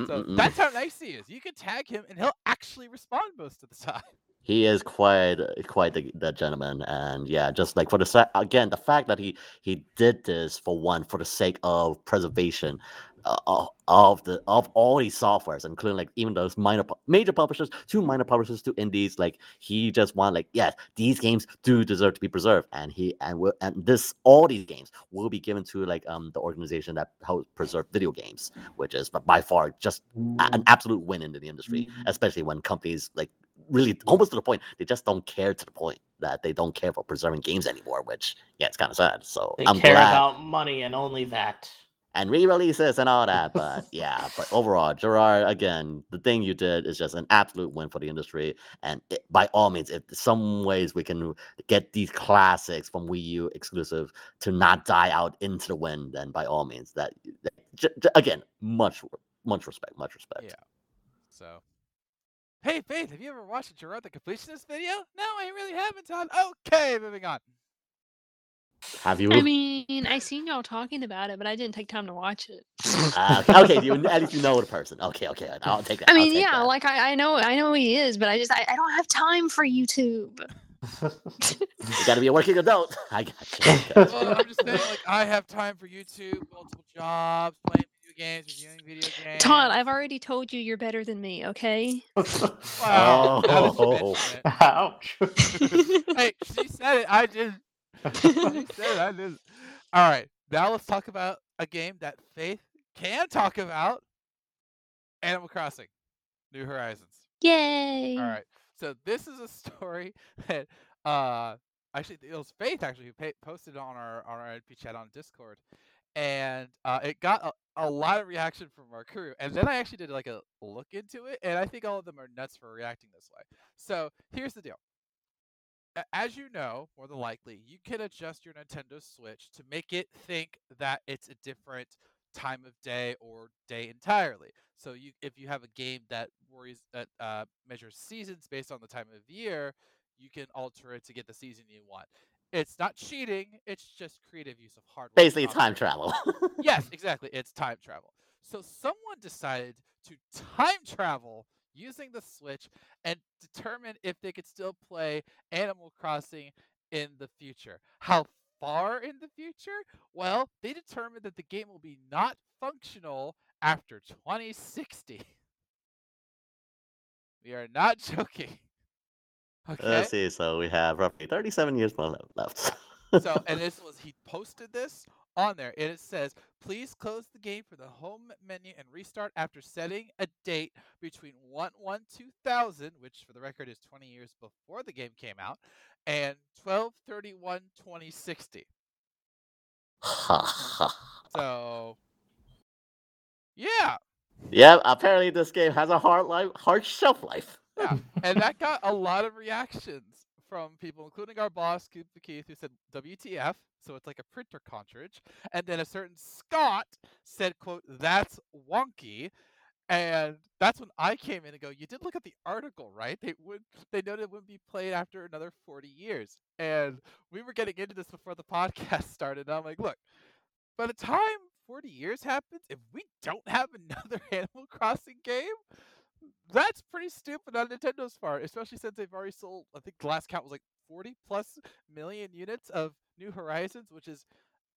So that's how nice he is. You can tag him and he'll actually respond most of the time. he is quite quite the, the gentleman and yeah just like for the sa- again the fact that he he did this for one for the sake of preservation uh, of- the of all these softwares including like even those minor major publishers to minor publishers to indies like he just want like yes these games do deserve to be preserved and he and will and this all these games will be given to like um the organization that helps preserve video games which is by far just a- an absolute win in the industry especially when companies like really almost to the point they just don't care to the point that they don't care for preserving games anymore which yeah it's kind of sad so They i'm care glad about money and only that. And re-releases and all that but yeah but overall jirard again the thing you did is just an absolute win for the industry and it, by all means if some ways we can get these classics from wii u exclusive to not die out into the wind then by all means that, that j- j- again much much respect much respect Yeah. So, hey Faith, have you ever watched a Jirard the completionist video? No, I really haven't, Todd. Okay, moving on. Have you I mean, I seen y'all talking about it, but I didn't take time to watch it. Uh, okay, okay, you at least you know the person. Okay, okay, I'll take that. I mean, yeah, that. like I, I know, I know who he is, but I just, I, I don't have time for YouTube. you got to be a working adult. I got you. I. Well, I'm just saying, like, I have time for YouTube, multiple jobs, playing video games, reviewing video games. Todd, I've already told you you're better than me. Okay. Wow. now that you Oh. Ouch. hey, she said it. I didn't. She said it. I didn't. All right. Now let's talk about a game that Faith can talk about. Animal Crossing, New Horizons. Yay. All right. So this is a story that uh actually it was Faith actually who pa- posted on our on our NP chat on Discord, and uh, it got a, a lot of reaction from our crew, and then I actually did like a look into it, and I think all of them are nuts for reacting this way. So here's the deal. As you know, more than likely, you can adjust your Nintendo Switch to make it think that it's a different time of day or day entirely. So you, if you have a game that worries that uh, measures seasons based on the time of year, you can alter it to get the season you want. It's not cheating; it's just creative use of hardware. Basically, time travel. yes, exactly. It's time travel. So someone decided to time travel using the Switch and determine if they could still play Animal Crossing in the future. How far in the future? Well, they determined that the game will be not functional after 2060. We are not joking. Okay. Let's see. So we have roughly 37 years more left. so and this was he posted this on there and it says please close the game for the home menu and restart after setting a date between 1 1 2000 which for the record is 20 years before the game came out and 12 31 2060 so yeah. Yeah, apparently this game has a hard life, hard shelf life. yeah and that got a lot of reactions from people, including our boss, the Keith, who said WTF, so it's like a printer cartridge. And then a certain Scott said, quote, that's wonky. And that's when I came in and go, you did look at the article, right? They would they noted it wouldn't be played after another 40 years. And we were getting into this before the podcast started. And I'm like, look, by the time 40 years happens, if we don't have another Animal Crossing game, that's pretty stupid on Nintendo's part, especially since they've already sold. I think the last count was like 40 plus million units of New Horizons, which is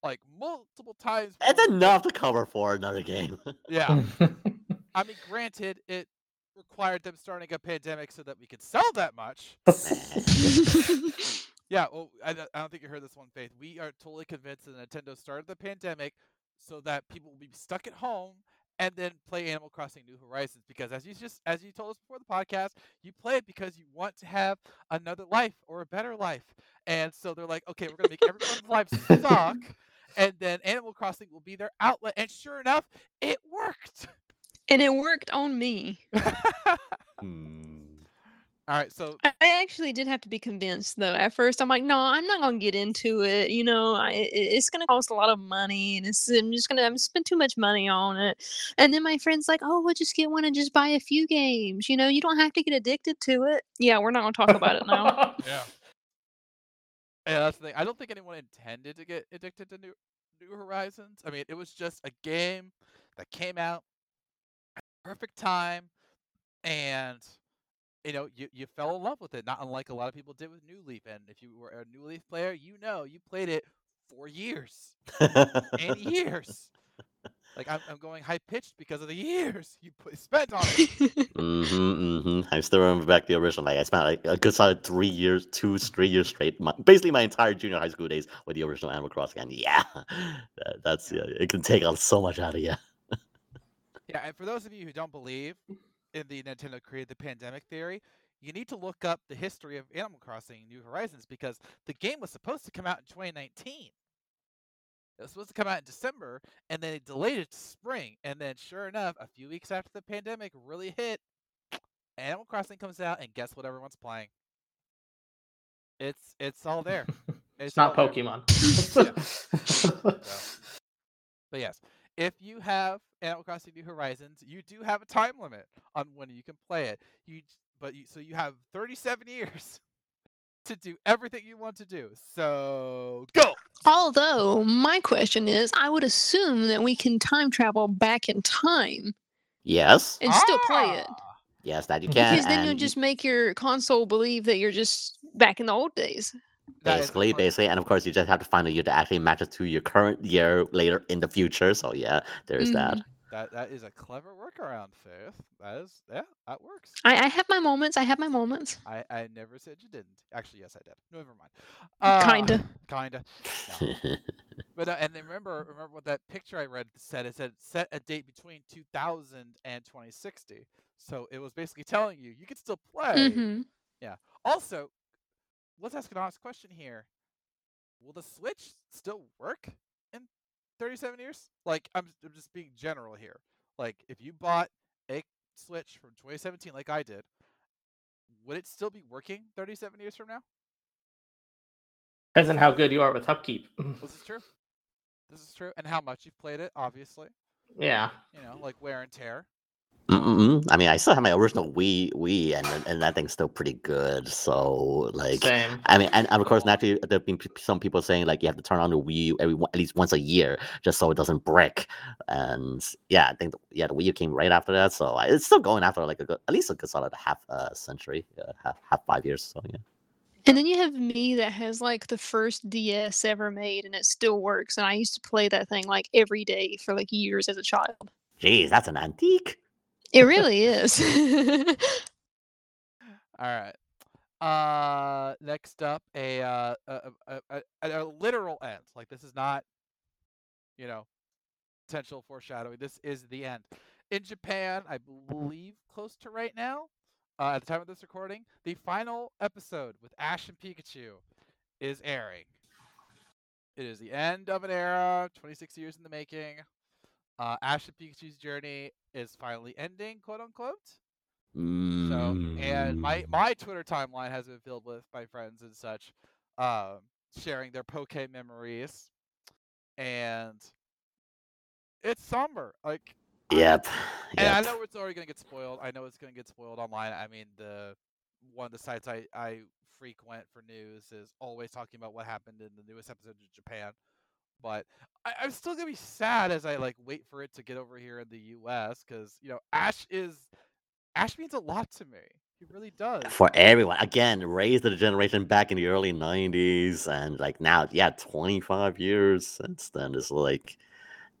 like multiple times. It's more enough to cover for another game. Yeah, I mean, granted, it required them starting a pandemic so that we could sell that much. Yeah, well, I, I don't think you heard this one, Faith. We are totally convinced that Nintendo started the pandemic so that people will be stuck at home and then play Animal Crossing New Horizons because as you just as you told us before the podcast, you play it because you want to have another life or a better life. And so they're like, okay, we're gonna make everyone's lives suck, and then Animal Crossing will be their outlet. And sure enough, it worked. and it worked on me. Hmm. All right, so I actually did have to be convinced though. At first, I'm like, no, I'm not gonna get into it. You know, I, it's gonna cost a lot of money, and it's I'm just gonna I'm spend too much money on it. And then my friend's like, oh, we'll just get one and just buy a few games. You know, you don't have to get addicted to it. Yeah, we're not gonna talk about it now. Yeah. Yeah, that's the thing. I don't think anyone intended to get addicted to New New Horizons. I mean, it was just a game that came out at the perfect time, and you know, you you fell in love with it. Not unlike a lot of people did with New Leaf. And if you were a New Leaf player, you know you played it for years and years. Like I'm, I'm going high pitched because of the years you put, spent on it. Mm-hmm, mm-hmm. I still remember back the original. Like I spent like a good solid three years, two, three years straight. My, basically, my entire junior high school days with the original Animal Crossing. And yeah, that, that's yeah, it can take out so much out of you. Yeah, and for those of you who don't believe in the Nintendo created the pandemic theory, you need to look up the history of Animal Crossing New Horizons because the game was supposed to come out in 2019. It was supposed to come out in December, and then they delayed it to spring. And then, sure enough, a few weeks after the pandemic really hit, Animal Crossing comes out, and guess what? Everyone's playing. It's it's all there. It's not all there. Pokemon. But yes, if you have Animal Crossing New Horizons, you do have a time limit on when you can play it. You but you so you have 37 years to do everything you want to do. So go. Although my question is, I would assume that we can time travel back in time Yes, and still play it. Ah, yes, that you can. Because then you'll just make your console believe that you're just back in the old days. That is basically, fun. basically, and of course, you just have to find a year that actually matches to your current year later in the future. So yeah, there's that. That that is a clever workaround, Faith. That is yeah, that works. I, I have my moments. I have my moments. I, I never said you didn't. Actually, yes, I did. No, never mind. Uh, Kinda. Kinda. No. But uh, and then remember, remember what that picture I read said. It said set a date between 2000 and 2060. So it was basically telling you you could still play. hmm Also, let's ask an honest question here: Will the Switch still work in 37 years? Like I'm, I'm just being general here. Like if you bought a Switch from 2017 like I did, would it still be working 37 years from now? Depends on how good you are with upkeep. This is true. This is true. And how much you've played it, obviously. yeah. You know, like wear and tear. Mm-mm. I mean, I still have my original Wii, Wii, and and that thing's still pretty good. So, like, Same. I mean, and, and of course, naturally, there have been p- some people saying like you have to turn on the Wii U every at least once a year just so it doesn't break. And yeah, I think the, yeah, the Wii U came right after that, so I- it's still going after like a good, at least a good solid half uh, century, uh, half half five years. So yeah. And then you have me that has like the first DS ever made and it still works. And I used to play that thing like every day for like years as a child. Jeez, that's an antique. It really is. All right. Uh, next up, a uh, a, a, a, a, literal end. Like this is not, you know, potential foreshadowing. This is the end. In Japan, I believe close to right now, uh, at the time of this recording, the final episode with Ash and Pikachu is airing. It is the end of an era, 26 years in the making. Uh, Ash and Pikachu's journey is finally ending, quote unquote. So and my Mm. my Twitter timeline has been filled with my friends and such, um, sharing their poke memories, and it's somber. Like, I- Yep. and I know it's already gonna get spoiled. I know it's gonna get spoiled online. I mean, the one of the sites I I frequent for news is always talking about what happened in the newest episode of Japan. But I, I'm still gonna be sad as I like wait for it to get over here in the U.S. because you know Ash is Ash means a lot to me. He really does. for everyone again raised the generation back in the early 90s and like now yeah 25 years since then it's like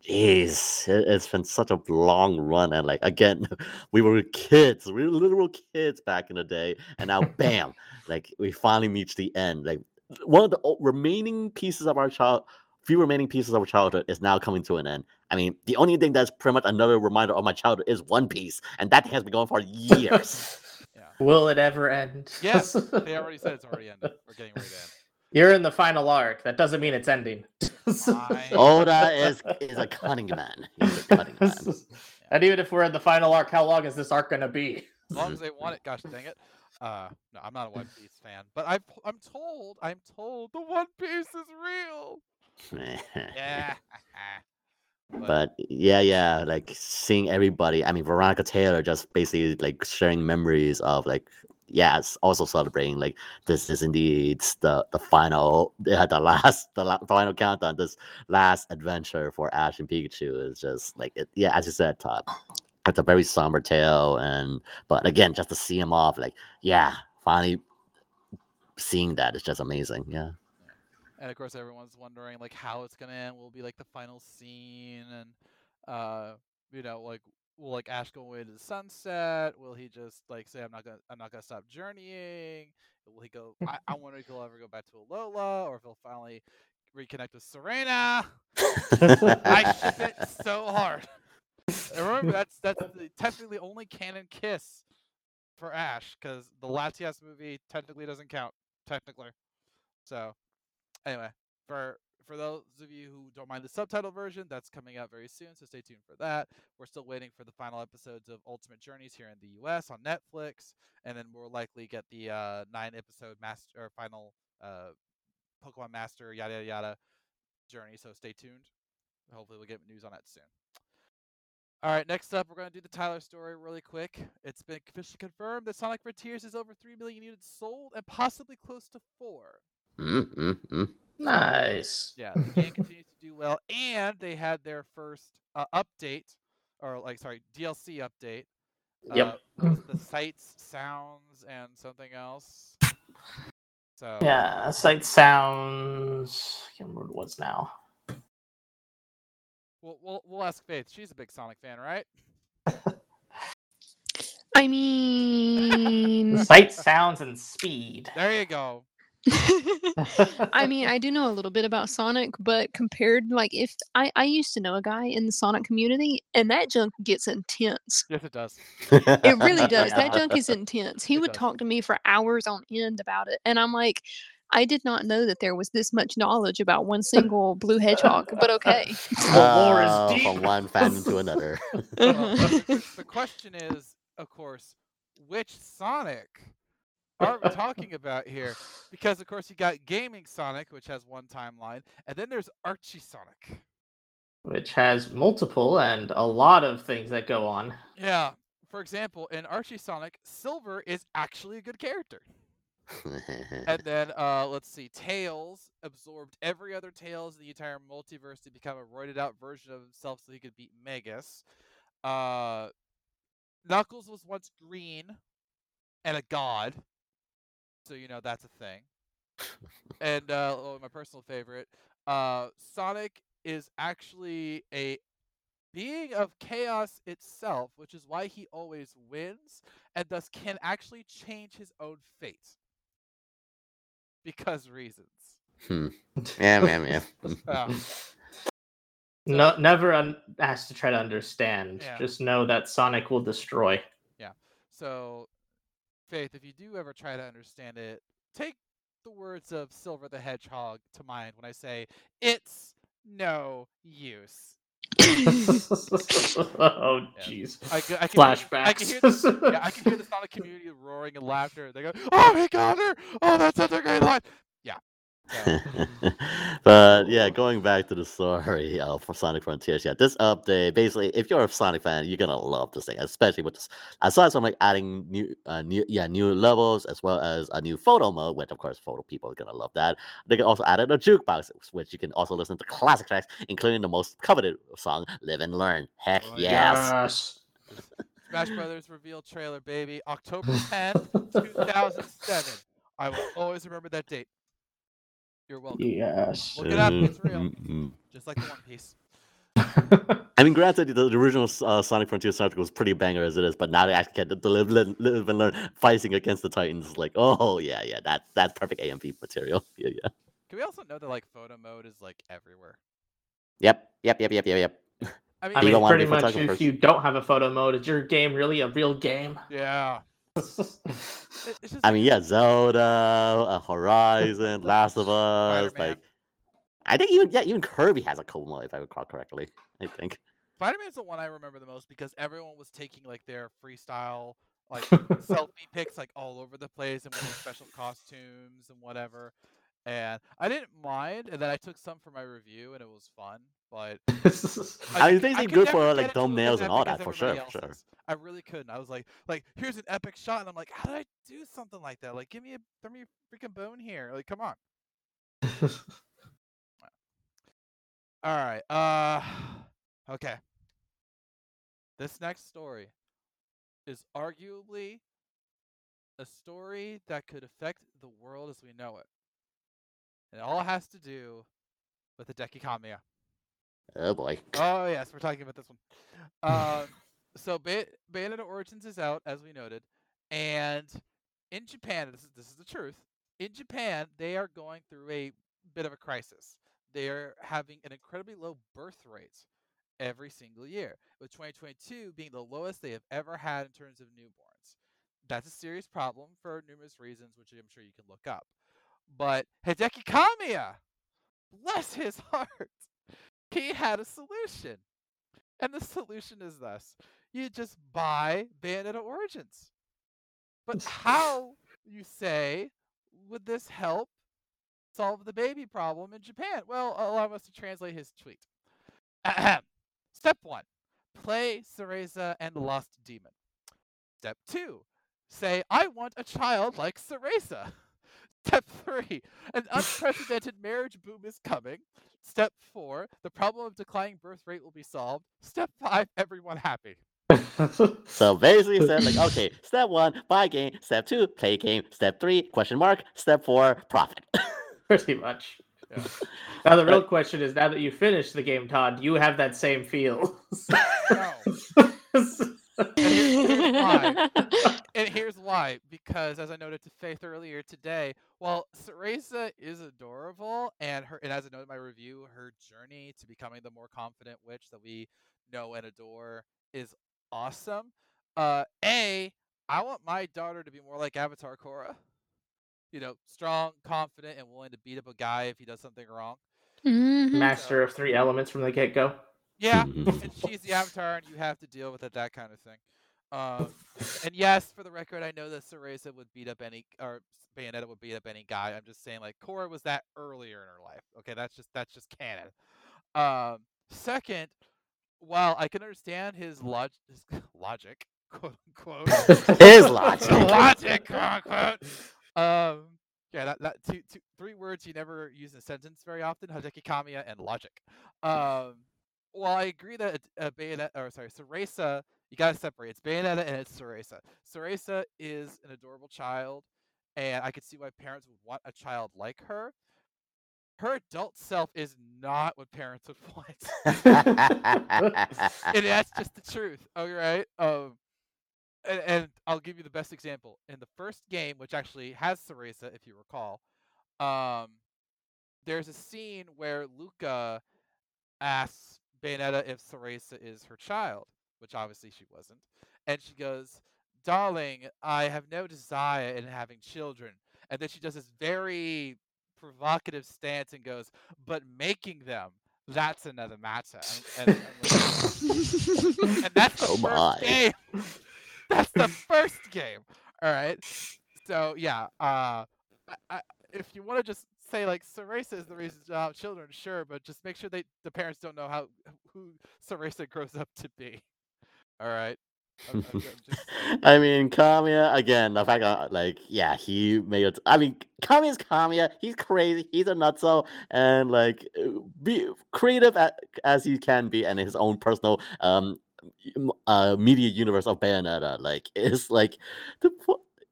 jeez it, has been such a long run and like again we were kids we were literal kids back in the day and now bam like we finally reach the end like one of the remaining pieces of our child few remaining pieces of our childhood is now coming to an end i mean the only thing that's pretty much another reminder of my childhood is one piece and that has been going for years Yeah. Will it ever end? Yes, they already said it's already ended. We're getting ready to end. You're in the final arc. That doesn't mean it's ending. Fine. Oda is is a cunning man. He's a cunning man. and even if we're in the final arc, how long is this arc gonna be? As long as they want it, gosh dang it. Uh, no, I'm not a One Piece fan, but I'm I'm told I'm told the One Piece is real. Yeah. but yeah, yeah, like seeing everybody. I mean, Veronica Taylor just basically like sharing memories of like, yeah, it's also celebrating like this is indeed the the final, yeah, the last, the la- final countdown. This last adventure for Ash and Pikachu is just like, it, yeah, as you said, Todd. It's a very somber tale, and but again, just to see him off, like, yeah, finally seeing that is just amazing. Yeah. And of course, everyone's wondering like how it's gonna end. Will be like the final scene, and uh, you know, like will like Ash go away to the sunset? Will he just like say I'm not gonna I'm not gonna stop journeying? Will he go? I, I wonder if he'll ever go back to Alola, or if he'll finally reconnect with Serena. I shit so hard. And remember, that's that's the, technically only canon kiss for Ash because the Latias movie technically doesn't count technically. So, anyway, for for those of you who don't mind the subtitle version, that's coming out very soon. So stay tuned for that. We're still waiting for the final episodes of Ultimate Journeys here in the U.S. on Netflix, and then we'll likely get the uh, nine episode master or final uh, Pokemon Master yada yada yada journey. So stay tuned. Hopefully, we'll get news on that soon. All right, next up, we're going to do the Tyler story really quick. It's been officially confirmed that Sonic Frontiers is over 3 million units sold and possibly close to 4. Mm, mm, mm. Nice. Yeah, the game continues to do well, and they had their first uh, update, or like, sorry, DLC update. Yep. Uh, the sights, sounds, and something else. So, Yeah, sight sounds. I can't remember what it was now. we'll, we'll, we'll ask Faith. She's a big Sonic fan, right? I mean, Sight, sounds, and speed. There you go. I mean, I do know a little bit about Sonic, but compared, like, if I, I used to know a guy in the Sonic community, and that junk gets intense. Yes, it does. It really does. Yeah. That junk is intense. He It would does. talk to me for hours on end about it, and I'm like, I did not know that there was this much knowledge about one single blue hedgehog, but okay. The lore is Uh, deep. From one fandom to another. Well, the question is, of course, which Sonic are we talking about here? Because of course you got Gaming Sonic, which has one timeline, and then there's Archie Sonic. Which has multiple and a lot of things that go on. Yeah. For example, in Archie Sonic, Silver is actually a good character. And then uh let's see, Tails absorbed every other Tails in the entire multiverse to become a roided out version of himself so he could beat Magus. Uh Knuckles was once green and a god. So you know that's a thing. And uh oh, my personal favorite, uh Sonic is actually a being of chaos itself, which is why he always wins and thus can actually change his own fate. Because reasons. Hmm. Yeah, man, yeah. Yeah. No, never un- has to try to understand. Yeah. Just know that Sonic will destroy. Yeah. So, Faith, if you do ever try to understand it, take the words of Silver the Hedgehog to mind when I say, it's no use. oh, Yeah. jeez. I, c- I can hear- Flashbacks. I can hear the, yeah, I can hear the Sonic community roaring and laughter. They go, "Oh, he got her! Oh, that's such a great line!" So, but yeah, going back to the story uh, for Sonic Frontiers, yeah, this update basically, if you're a Sonic fan, you're gonna love this thing, especially with this. Aside from like adding new, uh, new, yeah, new levels as well as a new photo mode, which of course photo people are gonna love that. They can also added a jukebox, which you can also listen to classic tracks, including the most coveted song, "Live and Learn." Heck Oh, yes. Yes. Smash Brothers reveal trailer, baby, October 10th, 2007. I will always remember that date. You're welcome. Yes. Look it up, it's real. Just like the One Piece. I mean, granted, the, the original uh, Sonic Frontier soundtrack was pretty banger as it is, but now they actually get to live, live, live and learn fighting against the Titans. Like, oh yeah, yeah, that's that's perfect AMV material. Yeah, yeah. Can we also know that like photo mode is like everywhere? Yep, yep, yep, yep, yep, yep. I mean, I mean, pretty much if you don't have a photo mode, is your game really a real game? yeah. Just I mean, yeah, Zelda, uh, Horizon, Last of Us. Spider-Man. Like, I think even yeah, even Kirby has a mode if I recall correctly. I think. Spider Man's the one I remember the most because everyone was taking like their freestyle like selfie pics like all over the place and wearing special costumes and whatever. And I didn't mind, and then I took some for my review, and it was fun. But I mean, could- they seem could good for, like, into it with thumbnails and all that, for sure, for sure. I really couldn't. I was like, like here's an epic shot, and I'm like, how did I do something like that? Like, give me a, throw me a freaking bone here. Like, come on. All right. Uh okay. This next story is arguably a story that could affect the world as we know it. And it all has to do with Hideki Kamiya. Oh boy. Oh yes, we're talking about this one. Um, so Bay- Bayonetta Origins is out, as we noted, and in Japan, this is this is the truth. In Japan, they are going through a bit of a crisis. They are having an incredibly low birth rate every single year, with 2022 being the lowest they have ever had in terms of newborns. That's a serious problem for numerous reasons, which I'm sure you can look up. But Hideki Kamiya, bless his heart, he had a solution. And the solution is thus you just buy Bayonetta Origins. But how, you say, would this help solve the baby problem in Japan? Well, allow us to translate his tweet. Ahem. Step one play Cereza and the Lost Demon. Step two say, I want a child like Cereza. Step three, an unprecedented marriage boom is coming. Step four, the problem of declining birth rate will be solved. Step five, everyone happy. So basically, it said like, okay, step one, buy game. Step two, play game. Step three, question mark. Step four, profit. Pretty much. Yeah. Now the real question is: now that you finished the game, Todd, do you have that same feel? No. here's why. And here's why. Because as I noted to Faith earlier today, while Cereza is adorable and her and as I noted in my review, her journey to becoming the more confident witch that we know and adore is awesome. Uh A, I want my daughter to be more like Avatar Korra. you know, strong, confident, and willing to beat up a guy if he does something wrong. Mhm. Master of three elements from the get go. Yeah, and she's the avatar, and you have to deal with it, that kind of thing. Um, and yes, for the record, I know that Cereza would beat up any, or Bayonetta would beat up any guy. I'm just saying, like, Korra was that earlier in her life. Okay, that's just that's just canon. Um, second, while I can understand his log his logic, quote unquote, His logic. logic, quote unquote. Um, yeah, that, that two, two, three words you never use in a sentence very often: Hideki Kamiya and logic. Um, well, I agree that uh, Bayonetta, or sorry, Cereza, you gotta separate. It's Bayonetta and it's Cereza. Cereza is an adorable child, and I could see why parents would want a child like her. Her adult self is not what parents would want. and that's just the truth. All right. Um, and, and I'll give you the best example in the first game, which actually has Cereza, if you recall. Um, there's a scene where Luca asks Bayonetta if Cereza is her child, which obviously she wasn't, and she goes, "Darling, I have no desire in having children." And then she does this very provocative stance and goes, "But making them." That's another matter. And, and, and, and that's the Oh first my. game. That's the first game. All right. So yeah, uh, I, I, if you want to just say like Cereza is the reason to have children, sure, but just make sure they the parents don't know how who Cereza grows up to be. All right. I'm- I'm- just. I mean, Kamiya again. The fact that, like, yeah, he made it. I mean, Kamiya's Kamiya. He's crazy. He's a nutso, and like, uh, be creative a- as he can be, and his own personal um, uh, media universe of Bayonetta. Like, it's like the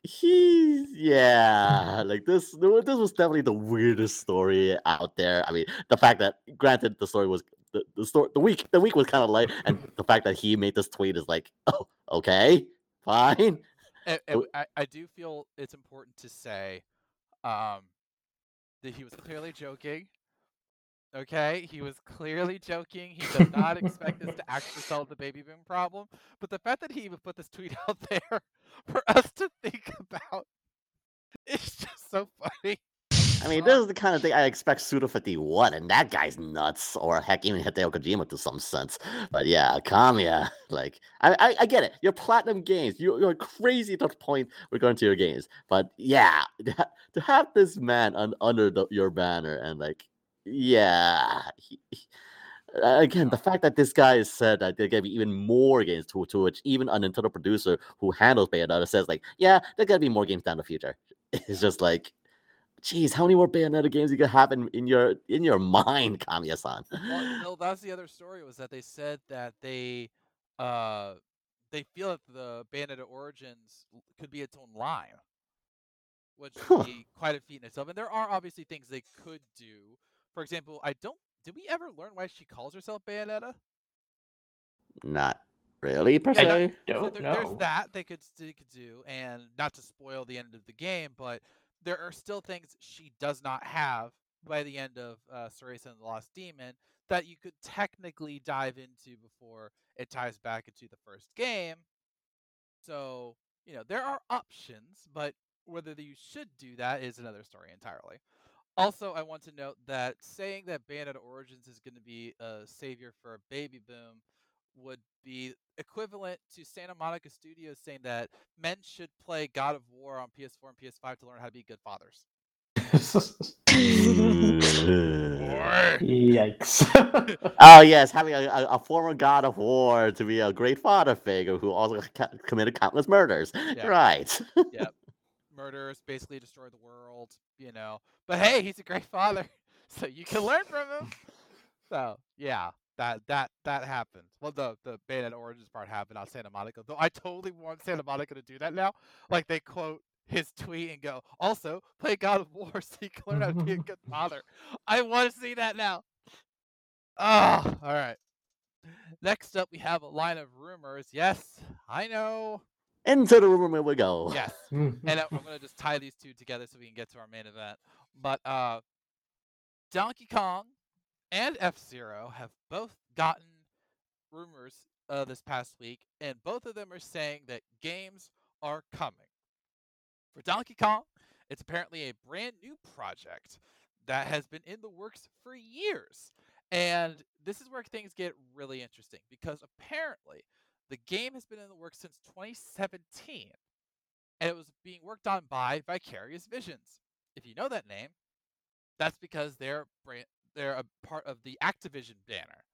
he's yeah. Like this, this was definitely the weirdest story out there. I mean, the fact that, granted, the story was. The, the story the week the week was kind of light and the fact that he made this tweet is like oh okay fine And, and. I, I do feel it's important to say um, that he was clearly joking. Okay, he was clearly joking. He did not expect us to actually solve the baby boom problem. But the fact that he even put this tweet out there for us to think about, it's just so funny. I mean, this is the kind of thing I expect Suda 51, and that guy's nuts. Or heck, even Hideo Kojima to some sense. But yeah, Kamiya, like, I, I, I get it. You're platinum games. You're, you're crazy to the point we're going to your games. But yeah, to have this man un, under the, your banner and like, yeah. he- he- Again, the fact that this guy said that there gonna be even more games to, to which even a Nintendo producer who handles Bayonetta says like, yeah, there gonna be more games down the future. It's just like, Jeez, how many more Bayonetta games you could have in, in your in your mind, Kamiya-san? Well, that's the other story was that they said that they uh they feel that the Bayonetta Origins could be its own line, which Huh. would be quite a feat in itself. And there are obviously things they could do. For example, I don't. Did we ever learn why she calls herself Bayonetta? Not really per I don't, So there, know. There's that they could they could do, and not to spoil the end of the game, but there are still things she does not have by the end of uh, Cereza and the Lost Demon that you could technically dive into before it ties back into the first game. So you know there are options, but whether you should do that is another story entirely. Also, I want to note that saying that Bayonetta Origins is going to be a savior for a baby boom would be equivalent to Santa Monica Studios saying that men should play God of War on PS4 and PS5 to learn how to be good fathers. Yikes. oh yes, having a, a, a former god of war to be a great father figure who also ca- committed countless murders. Yeah. Right. Murders basically destroy the world, you know. But hey, he's a great father, so you can learn from him. So yeah, that that that happened. Well, the the Bayonetta Origins part happened on Santa Monica. Though I totally want Santa Monica to do that now. Like they quote his tweet and go, also play God of War so you can learn how to be a good father. I want to see that now. Oh, all right. Next up, we have a line of rumors. Yes, I know. Into the rumor mill we go. Yes, and I- I'm gonna just tie these two together so we can get to our main event. But uh, Donkey Kong and F Zero have both gotten rumors uh, this past week, and both of them are saying that games are coming. For Donkey Kong, It's apparently a brand new project that has been in the works for years. And this is where things get really interesting because apparently the game has been in the works since 2017 and it was being worked on by Vicarious Visions. If you know that name, that's because they're brand, they're a part of the Activision banner.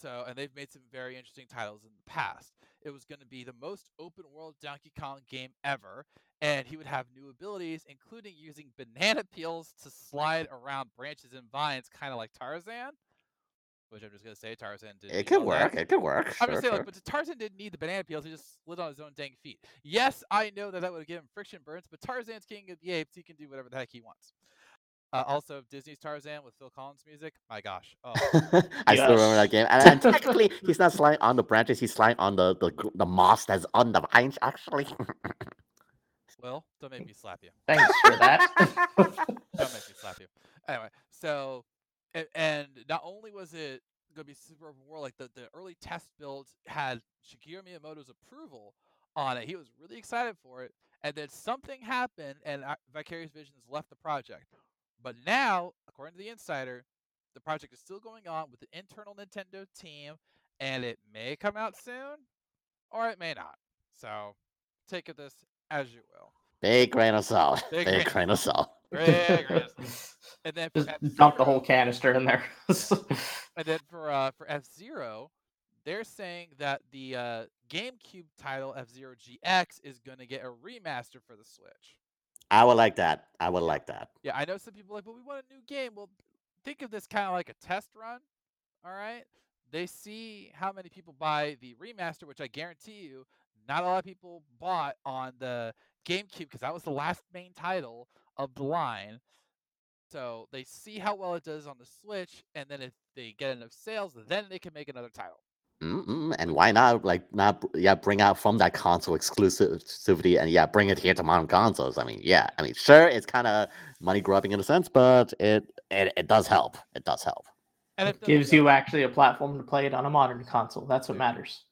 So, and they've made some very interesting titles in the past. It was going to be the most open world Donkey Kong game ever, and he would have new abilities, including using banana peels to slide around branches and vines, kind of like Tarzan. Which I'm just going to say, Tarzan did. It could work. It could work. I'm sure, just saying, sure. like, but Tarzan didn't need the banana peels. He just slid on his own dang feet. Yes, I know that that would give him friction burns, but Tarzan's king of the apes. He can do whatever the heck he wants. Uh, also, Disney's Tarzan with Phil Collins music. My gosh. Oh, I still remember that game. And, and technically, he's not sliding on the branches. He's sliding on the the, the moss that's on the vines. Actually, Will, don't make me slap you. Thanks for that. Don't make me slap you. Anyway, so and, and not only was it going to be super open world, like the, the early test build had Shigeru Miyamoto's approval on it. He was really excited for it, and then something happened, and Vicarious Visions left the project. But now, according to the insider, the project is still going on with the internal Nintendo team, and it may come out soon, or it may not. So take it this as you will. big grain of salt. Big Big, grain of salt. Big grain And then for Just dump the whole canister in there. And then for uh, for F Zero, they're saying that the uh, GameCube title F Zero GX is going to get a remaster for the Switch. I would like that. I would like that. Yeah, I know some people are like, but we want a new game. Well, think of this kind of like a test run. All right, they see how many people buy the remaster, which I guarantee you, not a lot of people bought on the GameCube because that was the last main title of the line. So they see how well it does on the Switch, and then if they get enough sales, then they can make another title. Mm-mm. And why not like not yeah bring out from that console exclusivity and yeah bring it here to modern consoles? I mean yeah I mean sure it's kind of money grubbing in a sense, but it it, it does help. It does help. And it Gives you actually a platform to play it on a modern console. That's what matters.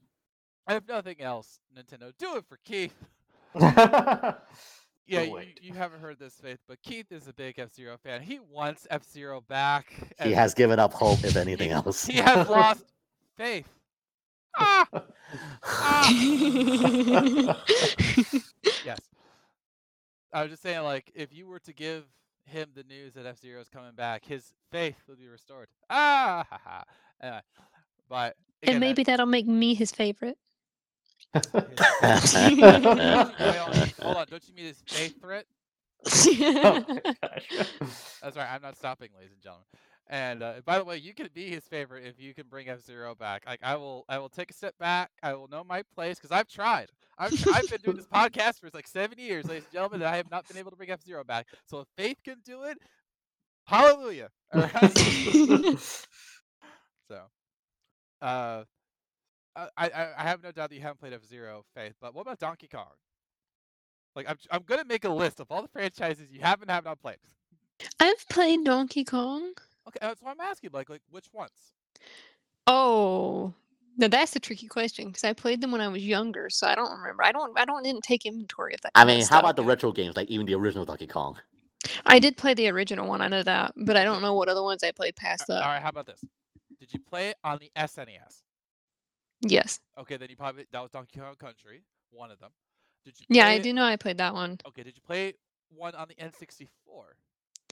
and if nothing else, Nintendo, do it for Keith. yeah, Yeah, you, you haven't heard this, Faith, but Keith is a big F Zero fan. He wants F Zero back. He has given up hope if anything else. He has lost faith. Ah, ah. yes. I was just saying, like, if you were to give him the news that F Zero is coming back, his faith would be restored. Ah, ha, ha. Anyway, but and again, maybe that'll make me his favorite. That- Wait, hold on, don't you mean his faith threat? oh. That's right. I'm not stopping, ladies and gentlemen. And uh, by the way, you can be his favorite if you can bring F Zero back. Like I will, I will take a step back. I will know my place because I've tried. I've, tr- I've been doing this podcast for like seven years, ladies and gentlemen, and I have not been able to bring F Zero back. So if Faith can do it, hallelujah! All right? so, uh, Uh, I, I I have no doubt that you haven't played F Zero, Faith. But what about Donkey Kong? Like I'm I'm gonna make a list of all the franchises you haven't have not played. I've played Donkey Kong. Okay, that's why I'm asking. Like, like which ones? Oh, now that's a tricky question because I played them when I was younger, so I don't remember. I don't. I don't. Didn't take inventory of that. I mean, how stuff. about the retro games, like even the original Donkey Kong? I did play the original one. I know that, but I don't know what other ones I played past that. All right, how about this? Did you play it on the SNES? Yes. Okay, then you probably that was Donkey Kong Country, one of them. Did you? Yeah, I do know I played that one. Okay, did you play one on the N64?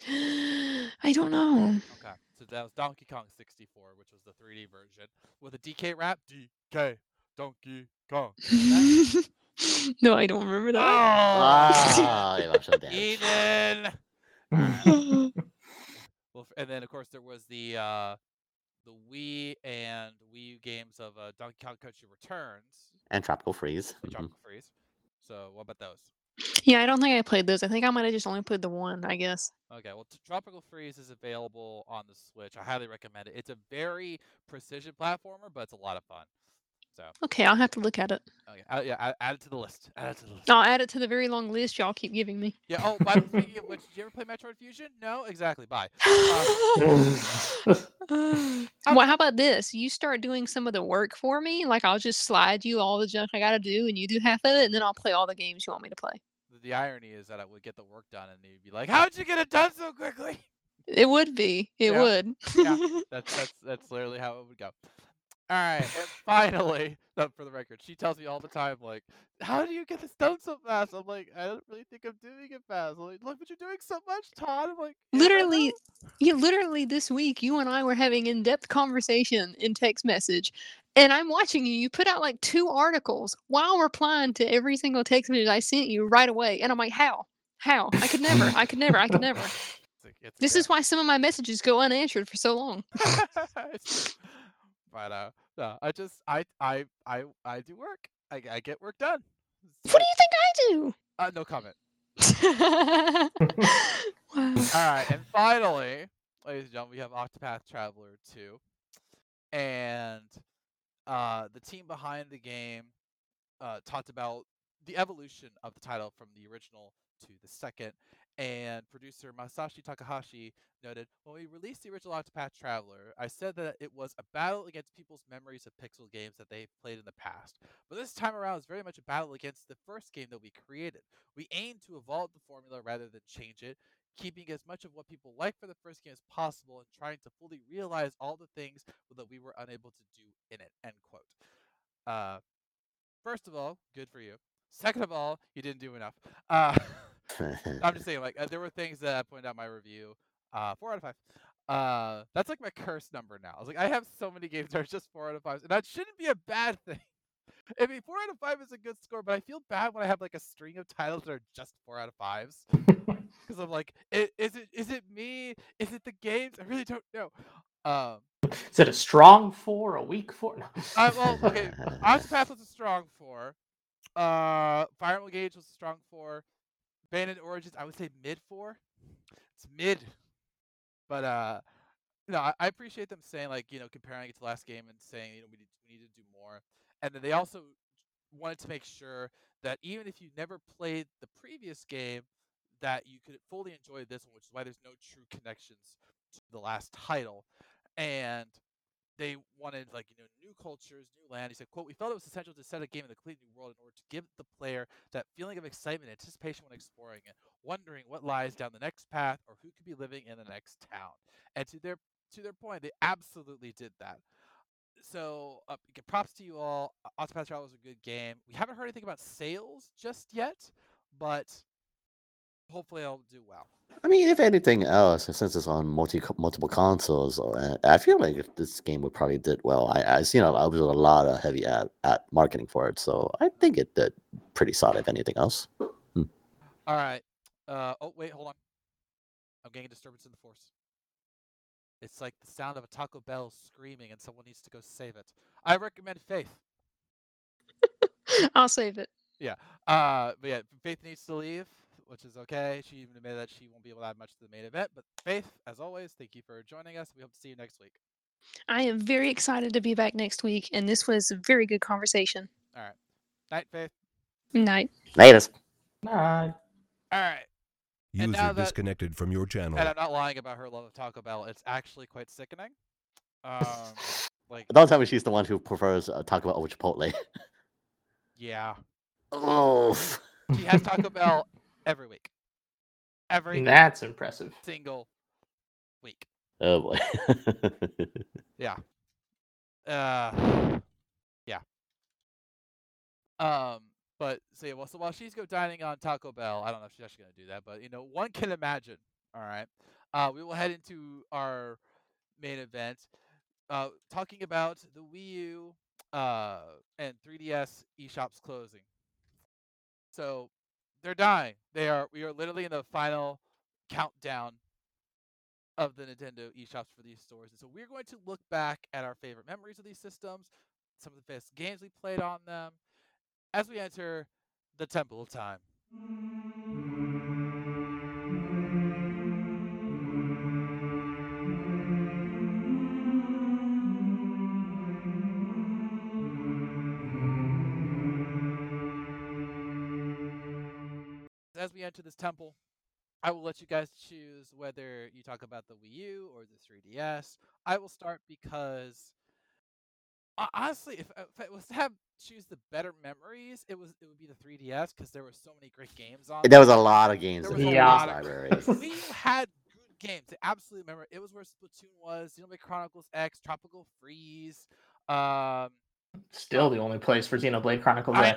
I don't know. Okay, so that was Donkey Kong 64, which was the 3D version with a DK rap. DK Donkey Kong. no, I don't remember that. Ah, emotional damage. Eden. Well, and then of course there was the uh, the Wii and Wii U games of uh, Donkey Kong Country Returns, And Tropical Freeze. and mhm. Tropical Freeze. So what about those? Yeah, I don't think I played those. I think I might have just only played the one. I guess. Okay, well, Tropical Freeze is available on the Switch. I highly recommend it. It's a very precision platformer, but it's a lot of fun. So, Okay, I'll have to look at it. okay, uh, yeah, add, add it to the list. Add it to the list. I'll add it to the very long list y'all keep giving me. Yeah. Oh, by the way, speaking of which, did you ever play Metroid Fusion? No, exactly. Bye. Uh, well, how about this? You start doing some of the work for me. Like I'll just slide you all the junk I gotta do, and you do half of it, and then I'll play all the games you want me to play. the irony is that I would get the work done, and they'd be like, "How'd you get it done so quickly?" It would be. It Yeah. would. Yeah. That's that's that's literally how it would go. All right, and finally, no, for the record, she tells me all the time, like, "How do you get this done so fast?" I'm like, "I don't really think I'm doing it fast." I'm like, "Look, but you're doing so much, Todd." I'm like, literally, you yeah, literally this week, you and I were having in-depth conversation in text message, and I'm watching you. You put out like two articles while replying to every single text message I sent you right away, and I'm like, how? How? I could never. I could never. I could never. It's it's This great. is why some of my messages go unanswered for so long. But uh, no, I just I I I I do work. I, I get work done. What do you think I do? Uh, no comment. I do? wow. All right, and finally, ladies and gentlemen, we have Octopath Traveler 2. And uh, the team behind the game uh, talked about the evolution of the title from the original to the second. And producer Masashi Takahashi noted, when we released the original Octopath Traveler, I said that it was a battle against people's memories of pixel games that they've played in the past. But this time around, is very much a battle against the first game that we created. We aim to evolve the formula rather than change it, keeping as much of what people like for the first game as possible and trying to fully realize all the things that we were unable to do in it. End quote. Uh, first of all, good for you. Second of all, you didn't do enough. Uh, I'm just saying, like, uh, there were things that I pointed out in my review. Uh, four out of five. Uh, that's like my curse number now. I was like, I have so many games that are just four out of five, and that shouldn't be a bad thing. I mean, four out of five is a good score, but I feel bad when I have like a string of titles that are just four out of fives. Because I'm like, i- is it is it me? Is it the games? I really don't know. Um, Is it a strong four, a weak four? No. uh, well, okay, Octopath was a strong four. Uh, Fire Emblem Engage was a strong four. Bayonetta Origins, I would say mid four. It's mid, but uh, no, I, I appreciate them saying like you know comparing it to last game and saying you know we need we need to do more, and then they also wanted to make sure that even if you never played the previous game, that you could fully enjoy this one, which is why there's no true connections to the last title, and they wanted like you know new cultures, new land. He said, "quote We felt it was essential to set a game in a completely new world in order to give the player that feeling of excitement, and anticipation when exploring it, wondering what lies down the next path or who could be living in the next town." And to their to their point, they absolutely did that. So uh, props to you all. Octopath Traveler was a good game. We haven't heard anything about sales just yet, but hopefully I'll do well. I mean, if anything else, since it's on multi multiple consoles, uh, I feel like if this game would probably did well. I I seen a, lot- there was a lot of heavy ad, ad marketing for it, so I think it did pretty solid. If anything else, All right. Uh, oh wait, hold on. I'm getting a disturbance in the force. It's like the sound of a Taco Bell screaming, and someone needs to go save it. I recommend Faith. I'll save it. Yeah. Uh, but yeah, Faith needs to leave, which is okay. She even admitted that she won't be able to add much to the main event. But Faith, as always, thank you for joining us. We hope to see you next week. I am very excited to be back next week, and this was a very good conversation. All right. Night, Faith. Night. latest. Nah, All right. User that- disconnected from your channel. And I'm not lying about her love of Taco Bell. It's actually quite sickening. Um, like, Don't tell me she's the one who prefers uh, Taco Bell over Chipotle. yeah, oh, she has Taco Bell every week. Every that's impressive. single week. oh boy. Yeah. Uh, yeah. Um, but so yeah, well, so while she's go dining on Taco Bell, I don't know if she's actually gonna do that, but you know, one can imagine. All right. Uh, we will head into our main event, uh, talking about the Wii U, uh, and 3DS eShops closing. So they're dying. They are. We are literally in the final countdown of the Nintendo eShops for these stores. And so we're going to look back at our favorite memories of these systems, some of the best games we played on them, as we enter the Temple of Time. As enter this temple, I will let you guys choose whether you talk about the Wii U or the 3DS. I will start because honestly, if, if it was to have choose the better memories, it was it would be the 3DS because there were so many great games on. There was a lot of games There in was the a lot of- library. Wii U had good games. I absolutely remember. It was where Splatoon was. Xenoblade Chronicles X, Tropical Freeze. Um, Still the only place for Xenoblade Chronicles I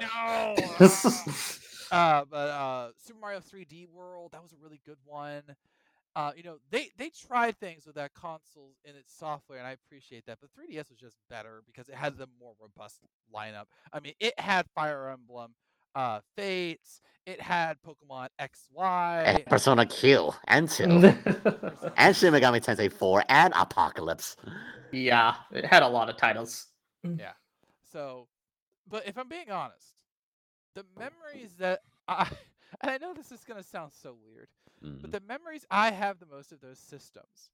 know. uh, but uh, Super Mario 3D World, that was a really good one. Uh, you know, they they tried things with that console in its software, and I appreciate that. But 3DS was just better because it had the more robust lineup. I mean, it had Fire Emblem, uh, Fates, it had Pokemon X, Y. Persona Q and 2. and Shin Megami Tensei 4 and Apocalypse. yeah, it had a lot of titles. Yeah. So, but if I'm being honest, the memories that I and I know this is gonna sound so weird, but Mm. the memories I have the most of those systems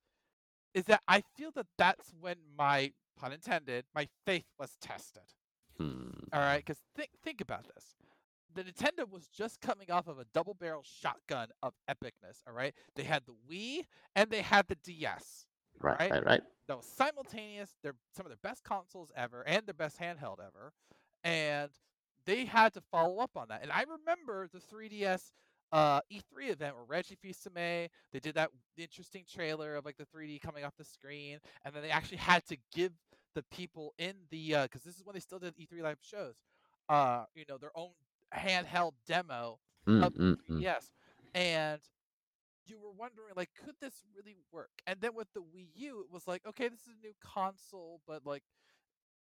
is that I feel that that's when my pun intended my faith was tested. Hmm. All right, because think think about this. The Nintendo was just coming off of a double barrel shotgun of epicness. All right, they had the Wii and they had the DS. Right, Right? right, right. that was simultaneous. They're some of their best consoles ever and their best handheld ever, and they had to follow up on that. And I remember the 3DS uh, E3 event where Reggie Fils-Aimé they did that interesting trailer of like the 3D coming off the screen, and then they actually had to give the people in the because this is when they still did E3 live shows, uh, you know, their own handheld demo Mm, up mm, mm. Yes, and you were wondering like, could this really work? And then with the Wii U, it was like, okay, this is a new console, but like,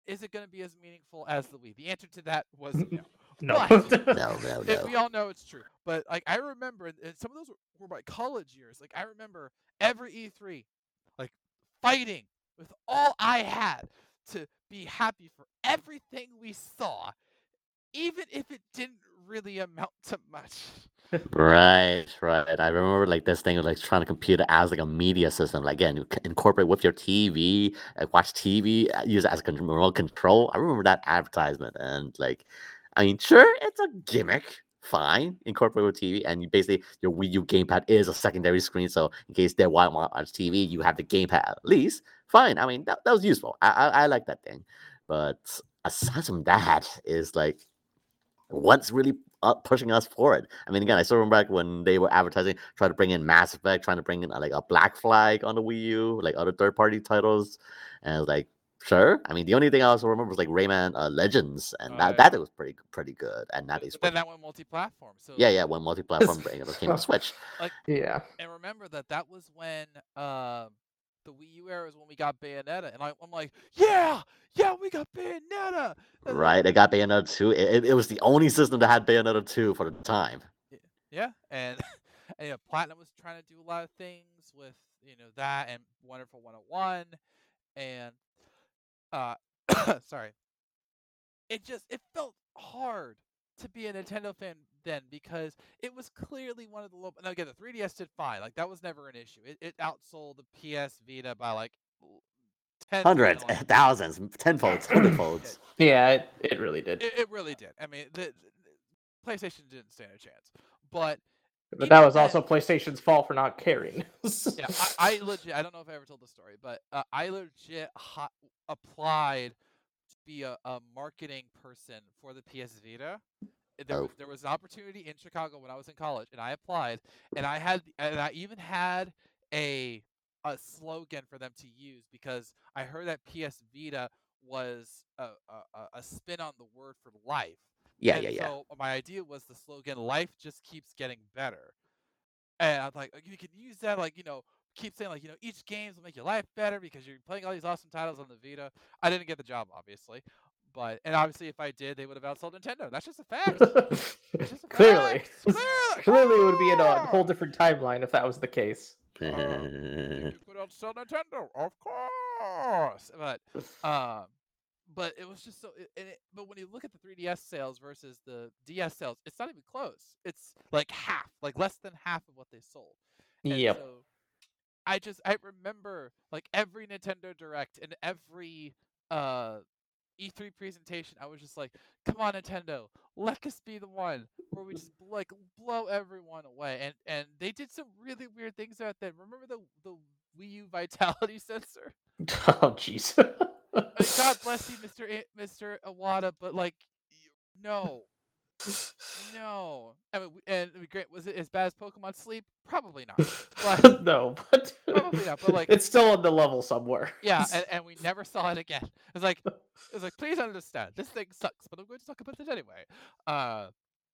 is it going to be as meaningful as the Wii? The answer to that was no. No. No, no, no. we all know it's true. But like, I remember, and- and some of those were, were my college years. Like, I remember every E3, like, fighting with all I had to be happy for everything we saw, even if it didn't really amount to much. Right, right. I remember like this thing of like trying to compute it as like a media system. Like again, you incorporate with your TV, like watch TV, uh, use it as a remote control. I remember that advertisement, and like, I mean, sure, it's a gimmick, fine, incorporate with TV, and you basically your Wii U gamepad is a secondary screen, so in case they want to watch TV, you have the gamepad at least. Fine. I mean, that, that was useful. I, I I like that thing, but aside from that, is like what's really up pushing us forward. I mean, again, I still remember back when they were advertising, trying to bring in Mass Effect, trying to bring in uh, like a Black Flag on the Wii U, like other third party titles, and I was like, sure. I mean, the only thing I also remember was like Rayman uh, Legends, and Oh, that yeah. that was pretty pretty good, and that But, is but then that went multi-platform. So yeah, yeah, when multi-platform bring it came to Switch. yeah. and remember that that was when um the Wii U era is when we got Bayonetta, and I, I'm like, yeah, yeah, we got Bayonetta. Right, they got Bayonetta 2. It, it, it was the only system that had Bayonetta 2 for the time. Yeah, and and you know, Platinum was trying to do a lot of things with you know that and Wonderful 101, and uh, sorry, it just it felt hard to be a Nintendo fan then because it was clearly one of the low. Now again, the 3DS did fine, like that was never an issue. It, it outsold the PS Vita by like l- tens of Hundreds, millions. thousands, tenfolds, hundredfolds. Yeah, it, it really did. It, it really did. I mean, the, the PlayStation didn't stand a chance, but But that even was then- also PlayStation's fault for not caring. yeah, I, I legit. I don't know if I ever told the story, but uh, I legit ho- applied to be a, a marketing person for the PS Vita. There, Oh. was, there was an opportunity in Chicago when I was in college, and I applied, and I had, and I even had a a slogan for them to use because I heard that PS Vita was a, a, a- spin on the word for life. Yeah, And yeah, yeah. So uh, my idea was the slogan "Life just keeps getting better," and I'm like, you can use that, like you know, keep saying like you know, each games will make your life better because you're playing all these awesome titles on the Vita. I didn't get the job, obviously, but and obviously if I did, they would have outsold Nintendo. That's just a fact. It's just a Clearly. fact. Clearly, Clearly, it would be in a whole different timeline if that was the case. you could outsell Nintendo, of course. But um, but it was just so. it- And it, but when you look at the 3DS sales versus the DS sales, it's not even close. It's like half, like less than half of what they sold. And Yep. So I just I remember like every Nintendo Direct and every uh E3 presentation, I was just like, "Come on, Nintendo, let us be the one where we just like blow everyone away." And and they did some really weird things out there. Remember the the Wii U vitality sensor? Oh, jeez. God bless you, Mr. Mr. Iwata, but like, no, no. I mean, and I mean, great. Was it as bad as Pokemon Sleep? Probably not. But no, but Probably not, but, like- it's still on the level somewhere. yeah, and, and we never saw it again. It's like, it's like, please understand, this thing sucks, but I'm going to talk about it anyway. Uh,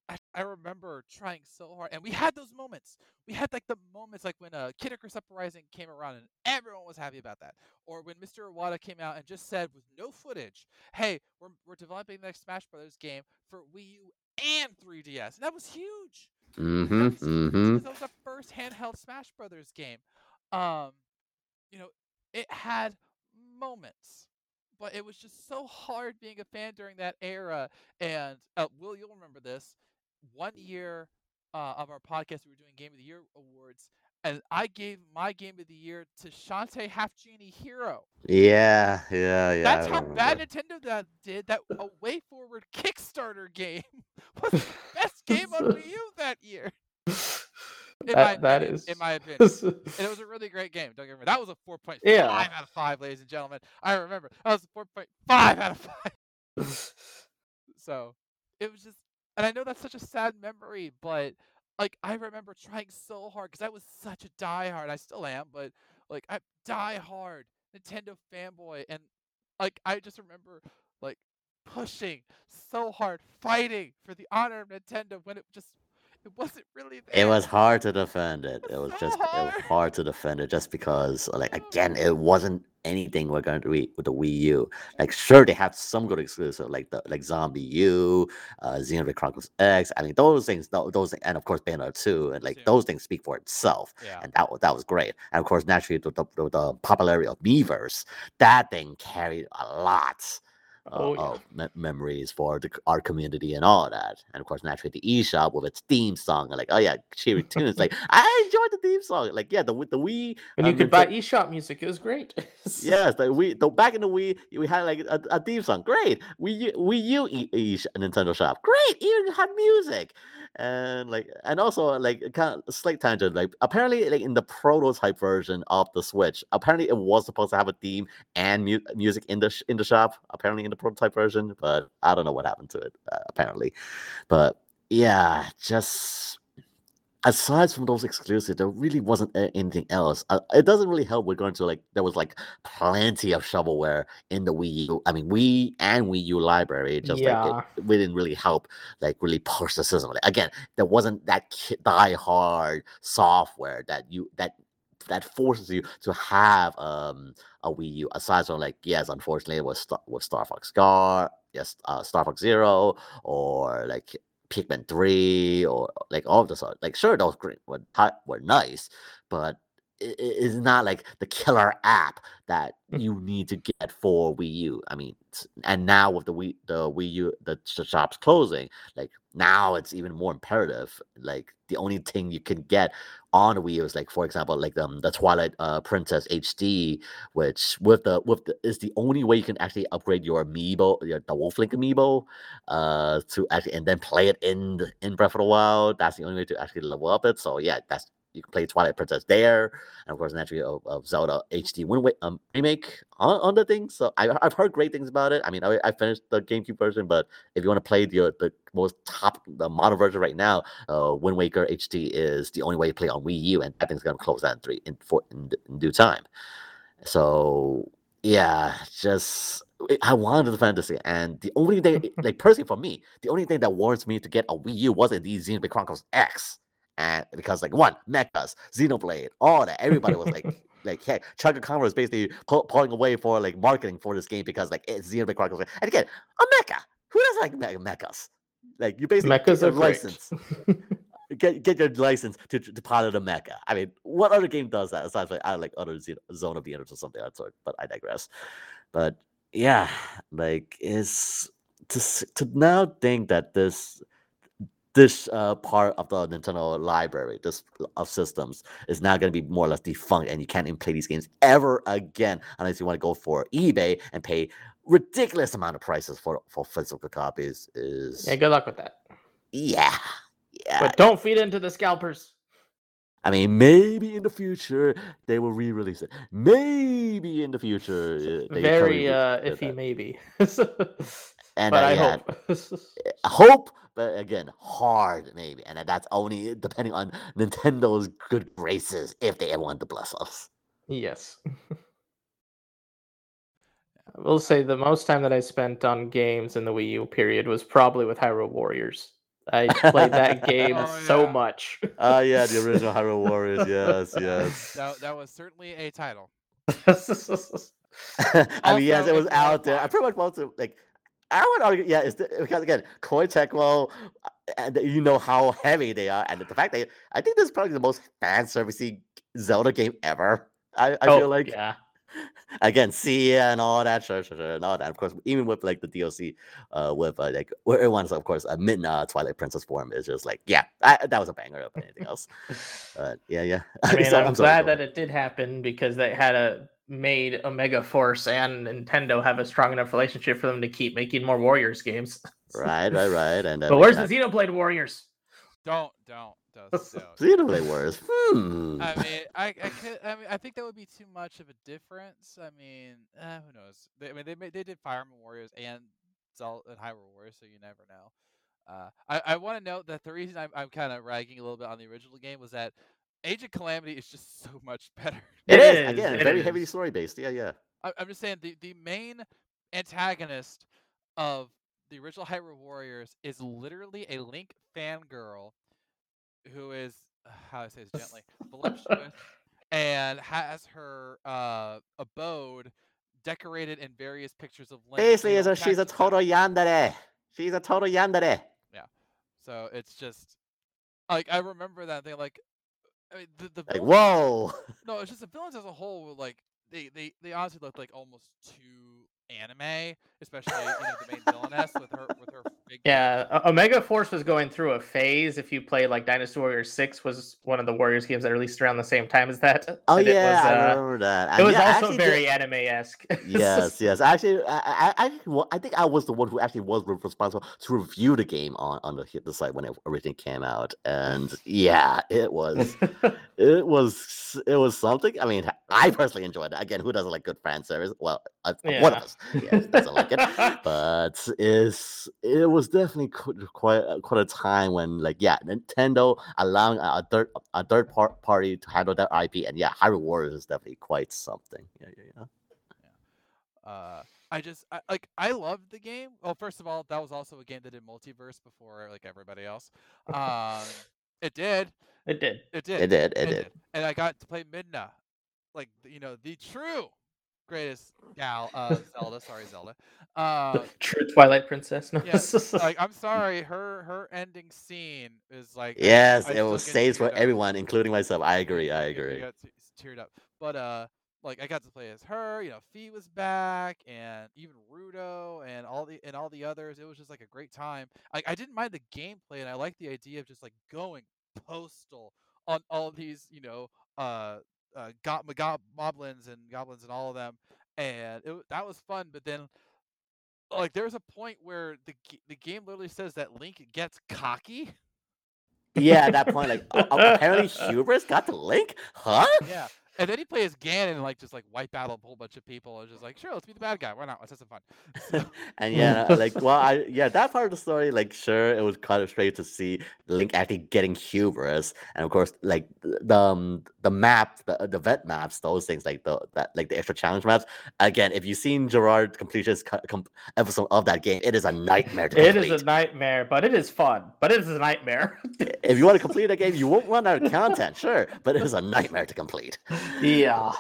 I, I remember trying so hard, and we had those moments. We had like the moments, like when uh, Kid Icarus Uprising came around, and everyone was happy about that. Or when Mr. Iwata came out and just said, with no footage, "Hey, we're we're developing the next Smash Brothers game for Wii U and 3DS," and that was huge. Mm-hmm. That was huge Mm-hmm. that was the first handheld Smash Brothers game. Um, you know, it had moments, but it was just so hard being a fan during that era. And uh, Will, you'll remember this. One year uh, of our podcast, we were doing Game of the Year awards, and I gave my Game of the Year to Shantae Half Genie Hero. Yeah, yeah, yeah. That's how bad. Nintendo that did. That a way forward Kickstarter game was the best game on Wii U that year. In my That, that opinion, is in my opinion. And it was a really great game. Don't get me wrong. That was a 4.5 Yeah. out of 5, ladies and gentlemen. I remember. That was a 4.5 out of 5. So it was just, and I know that's such a sad memory, but like I remember trying so hard because I was such a diehard. I still am, but like I die hard Nintendo fanboy, and like I just remember like pushing so hard, fighting for the honor of Nintendo when it just it wasn't really there. It was hard to defend it. was It was so just it was hard. hard to defend it just because like again it wasn't anything we're going to read with the Wii U. Like sure they have some good exclusive like the like ZombiU, uh Xenoblade Chronicles X. I mean those things tho- those and of course Bayonetta 2 and like those things speak for itself. Yeah. And that was that was great. And of course naturally the, the, the, popularity of Miiverse, that thing carried a lot Oh, yeah. of me- memories for the, our community and all that. And of course, naturally, the eShop with its theme song, and like, oh yeah, cheery tunes. Like, I enjoyed the theme song. Like, yeah, the the Wii. You um, could buy Ninte- eShop music, it was great. Yes, the Wii. The back in the Wii, we had like a, a theme song. Great. Wii U, Wii U e, e, Nintendo Shop. Great. Even had music, and like, and also like kind of slight tangent. Like, apparently, like in the prototype version of the Switch, apparently it was supposed to have a theme and mu- music in the sh- in the shop. Apparently, in the prototype version, but I don't know what happened to it. Uh, apparently, but yeah, just aside from those exclusives, there really wasn't anything else. Uh, it doesn't really help. We're going to like there was like plenty of shovelware in the Wii U. I mean, Wii and Wii U library. Just Yeah. like it, we didn't really help like really push the system. Like, again, there wasn't that die hard software that you that that forces you to have um a Wii U. Aside from like yes, unfortunately, it was Star- with Star Fox Scar, yes, uh, Star Fox Zero, or like Pikmin 3 or like all of the sort. Like sure those were were nice, but it's not like the killer app that you need to get for Wii U. I mean, and now with the Wii the Wii U the, shops closing, like now it's even more imperative. Like the only thing you can get on the Wii U is like for example like um, the Twilight uh, Princess HD, which with the with the is the only way you can actually upgrade your amiibo, your the Wolflink amiibo, uh, to actually and then play it in the, in Breath of the Wild. That's the only way to actually level up it. So yeah, that's you can play Twilight Princess there, and of course naturally of, of Zelda HD Wind Wa- um remake on, on the thing. So I I've heard great things about it. I mean I, I finished the GameCube version, but if you want to play the the most top the modern version right now, uh, Wind Waker HD is the only way to play on Wii U, and that thing's gonna close that in three in four in, in due time. So yeah, just I- I wanted the fantasy, and the only thing, like personally for me, the only thing that warrants me to get a Wii U was indeed Xenoblade Chronicles X, and because like one, mechas, Xenoblade, all that, everybody was like. Like, hey, Chuggaaconroy was basically pull, pulling away for like marketing for this game because like it's Xenoblade Chronicles. And again, a mecha. Who doesn't like me- mechas? Like you basically Mechas are license get get your license to to pilot a mecha. I mean, what other game does that aside from I like other Zone of the Enders or something of that sort? But I digress. But yeah, like is to to now think that this this uh, part of the Nintendo library, this of systems, is now going to be more or less defunct, and you can't even play these games ever again unless you want to go for eBay and pay ridiculous amount of prices for for physical copies. Is yeah, good luck with that. yeah, yeah. But don't feed into the scalpers. I mean, maybe in the future they will re-release it. Maybe in the future, uh, they Very uh, iffy, that. maybe. And but uh, I yeah, hope. hope, but again, hard maybe, and that's only depending on Nintendo's good graces if they want to bless us. yes. I will say the most time that I spent on games in the Wii U period was probably with Hyrule Warriors. I played that game Oh, so yeah. much. Ah, yeah, the original Hyrule Warriors. Yes, yes. That, that was certainly a title. I mean, yes, it was it's a lot of out there. I pretty much want to like. I would argue, yeah, it's the, because again, Koei Tecmo, uh, and you know how heavy they are, and the fact that I think this is probably the most fan servicey Zelda game ever. I, I oh, feel like yeah. again, Cia and all that, sure, sure, sure, and all that. Of course, even with like the DLC, uh, with uh, like where it wants, of course, a Midna Twilight Princess form is just like, yeah, I, that was a banger of anything else. But yeah, yeah. I mean, So, I'm, sorry, glad go that it did happen because they had a made Omega Force and Nintendo have a strong enough relationship for them to keep making more Warriors games. right, right, right, and then But where's that- the Xenoblade Warriors? Don't, don't, don't, don't. Xenoblade Warriors. Hmm. I mean, I, I, could, I mean, I think that would be too much of a difference. I mean, eh, who knows? They, I mean, they they did Fire Emblem Warriors and Zelda and Hyrule Warriors, so you never know. Uh, I, I want to note that the reason I'm, I'm kind of ragging a little bit on the original game was that Age of Calamity is just so much better. It It is, is, again it very heavily is. story based. Yeah, yeah. I, I'm just saying the, the main antagonist of the original Hyrule Warriors is literally a Link fangirl who is uh, how do I say this gently voluptuous and has her uh, abode decorated in various pictures of Link. Basically, you is a, she's a total yandere. She's a total yandere. Yeah. So it's just like I remember that they like. I mean, the, the Like, villains- whoa. No, it's just the villains as a whole were like they they they honestly looked like almost too anime, especially you know the main villainess with her with her big Yeah, O- Omega Force was going through a phase. If you play like Dynasty Warriors Six, was one of the Warriors games that released around the same time as that. Oh and yeah, it was, I uh, remember that. it was yeah, also actually did- very anime esque. yes, yes. Actually, I, I, I, actually wa- I think I was the one who actually was responsible to review the game on on the, the site when it originally came out, and yeah, it was it was it was something. I mean, I personally enjoyed it. Again, who doesn't like good fan service? Well, uh, one of us yes, doesn't like it, but it's it was definitely quite a- quite a time when like yeah, Nintendo allowing a, a third a third par- party to handle that IP, and yeah, Hyrule Warriors is definitely quite something. Yeah, yeah, yeah. Uh, I just I, like I loved the game. Well, first of all, that was also a game that did multiverse before like everybody else. Um, it did, it did. it did, It did, it did. and I got to play Midna, like you know the true greatest gal uh Zelda. Sorry, Zelda. Uh, The true Twilight Princess. No. yeah, like I'm sorry, her her ending scene is like Yes, I it still was get safe for up. everyone, including myself. I agree. I I agree. got te- teared up. But uh, like I got to play as her. You know, Fi was back, and even Ruto, and all the and all the others. It was just like a great time. I I didn't mind the gameplay, and I like the idea of just like going postal on all these, you know, uh, uh, got gob- moblins and goblins and all of them, and it, that was fun. But then. Like there's a point where the the game literally says that Link gets cocky. Yeah, at that point, like apparently Hubris got the link, huh? Yeah. And then he plays Ganon and like just like wipe out a whole bunch of people. And just like, sure, let's be the bad guy. Why not? Let's have some fun. So, and yeah, like well, I yeah, that part of the story, like sure, it was kind of strange to see Link actually getting hubris, and of course, like the um, the map, the the vet maps, those things, like the that like the extra challenge maps. Again, if you've seen Jirard completionist co- com- episode of that game, it is a nightmare to It complete. is a nightmare, but it is fun. But it is a nightmare. if you want to complete that game, you won't run out of content, sure, but it is a nightmare to complete. Yeah.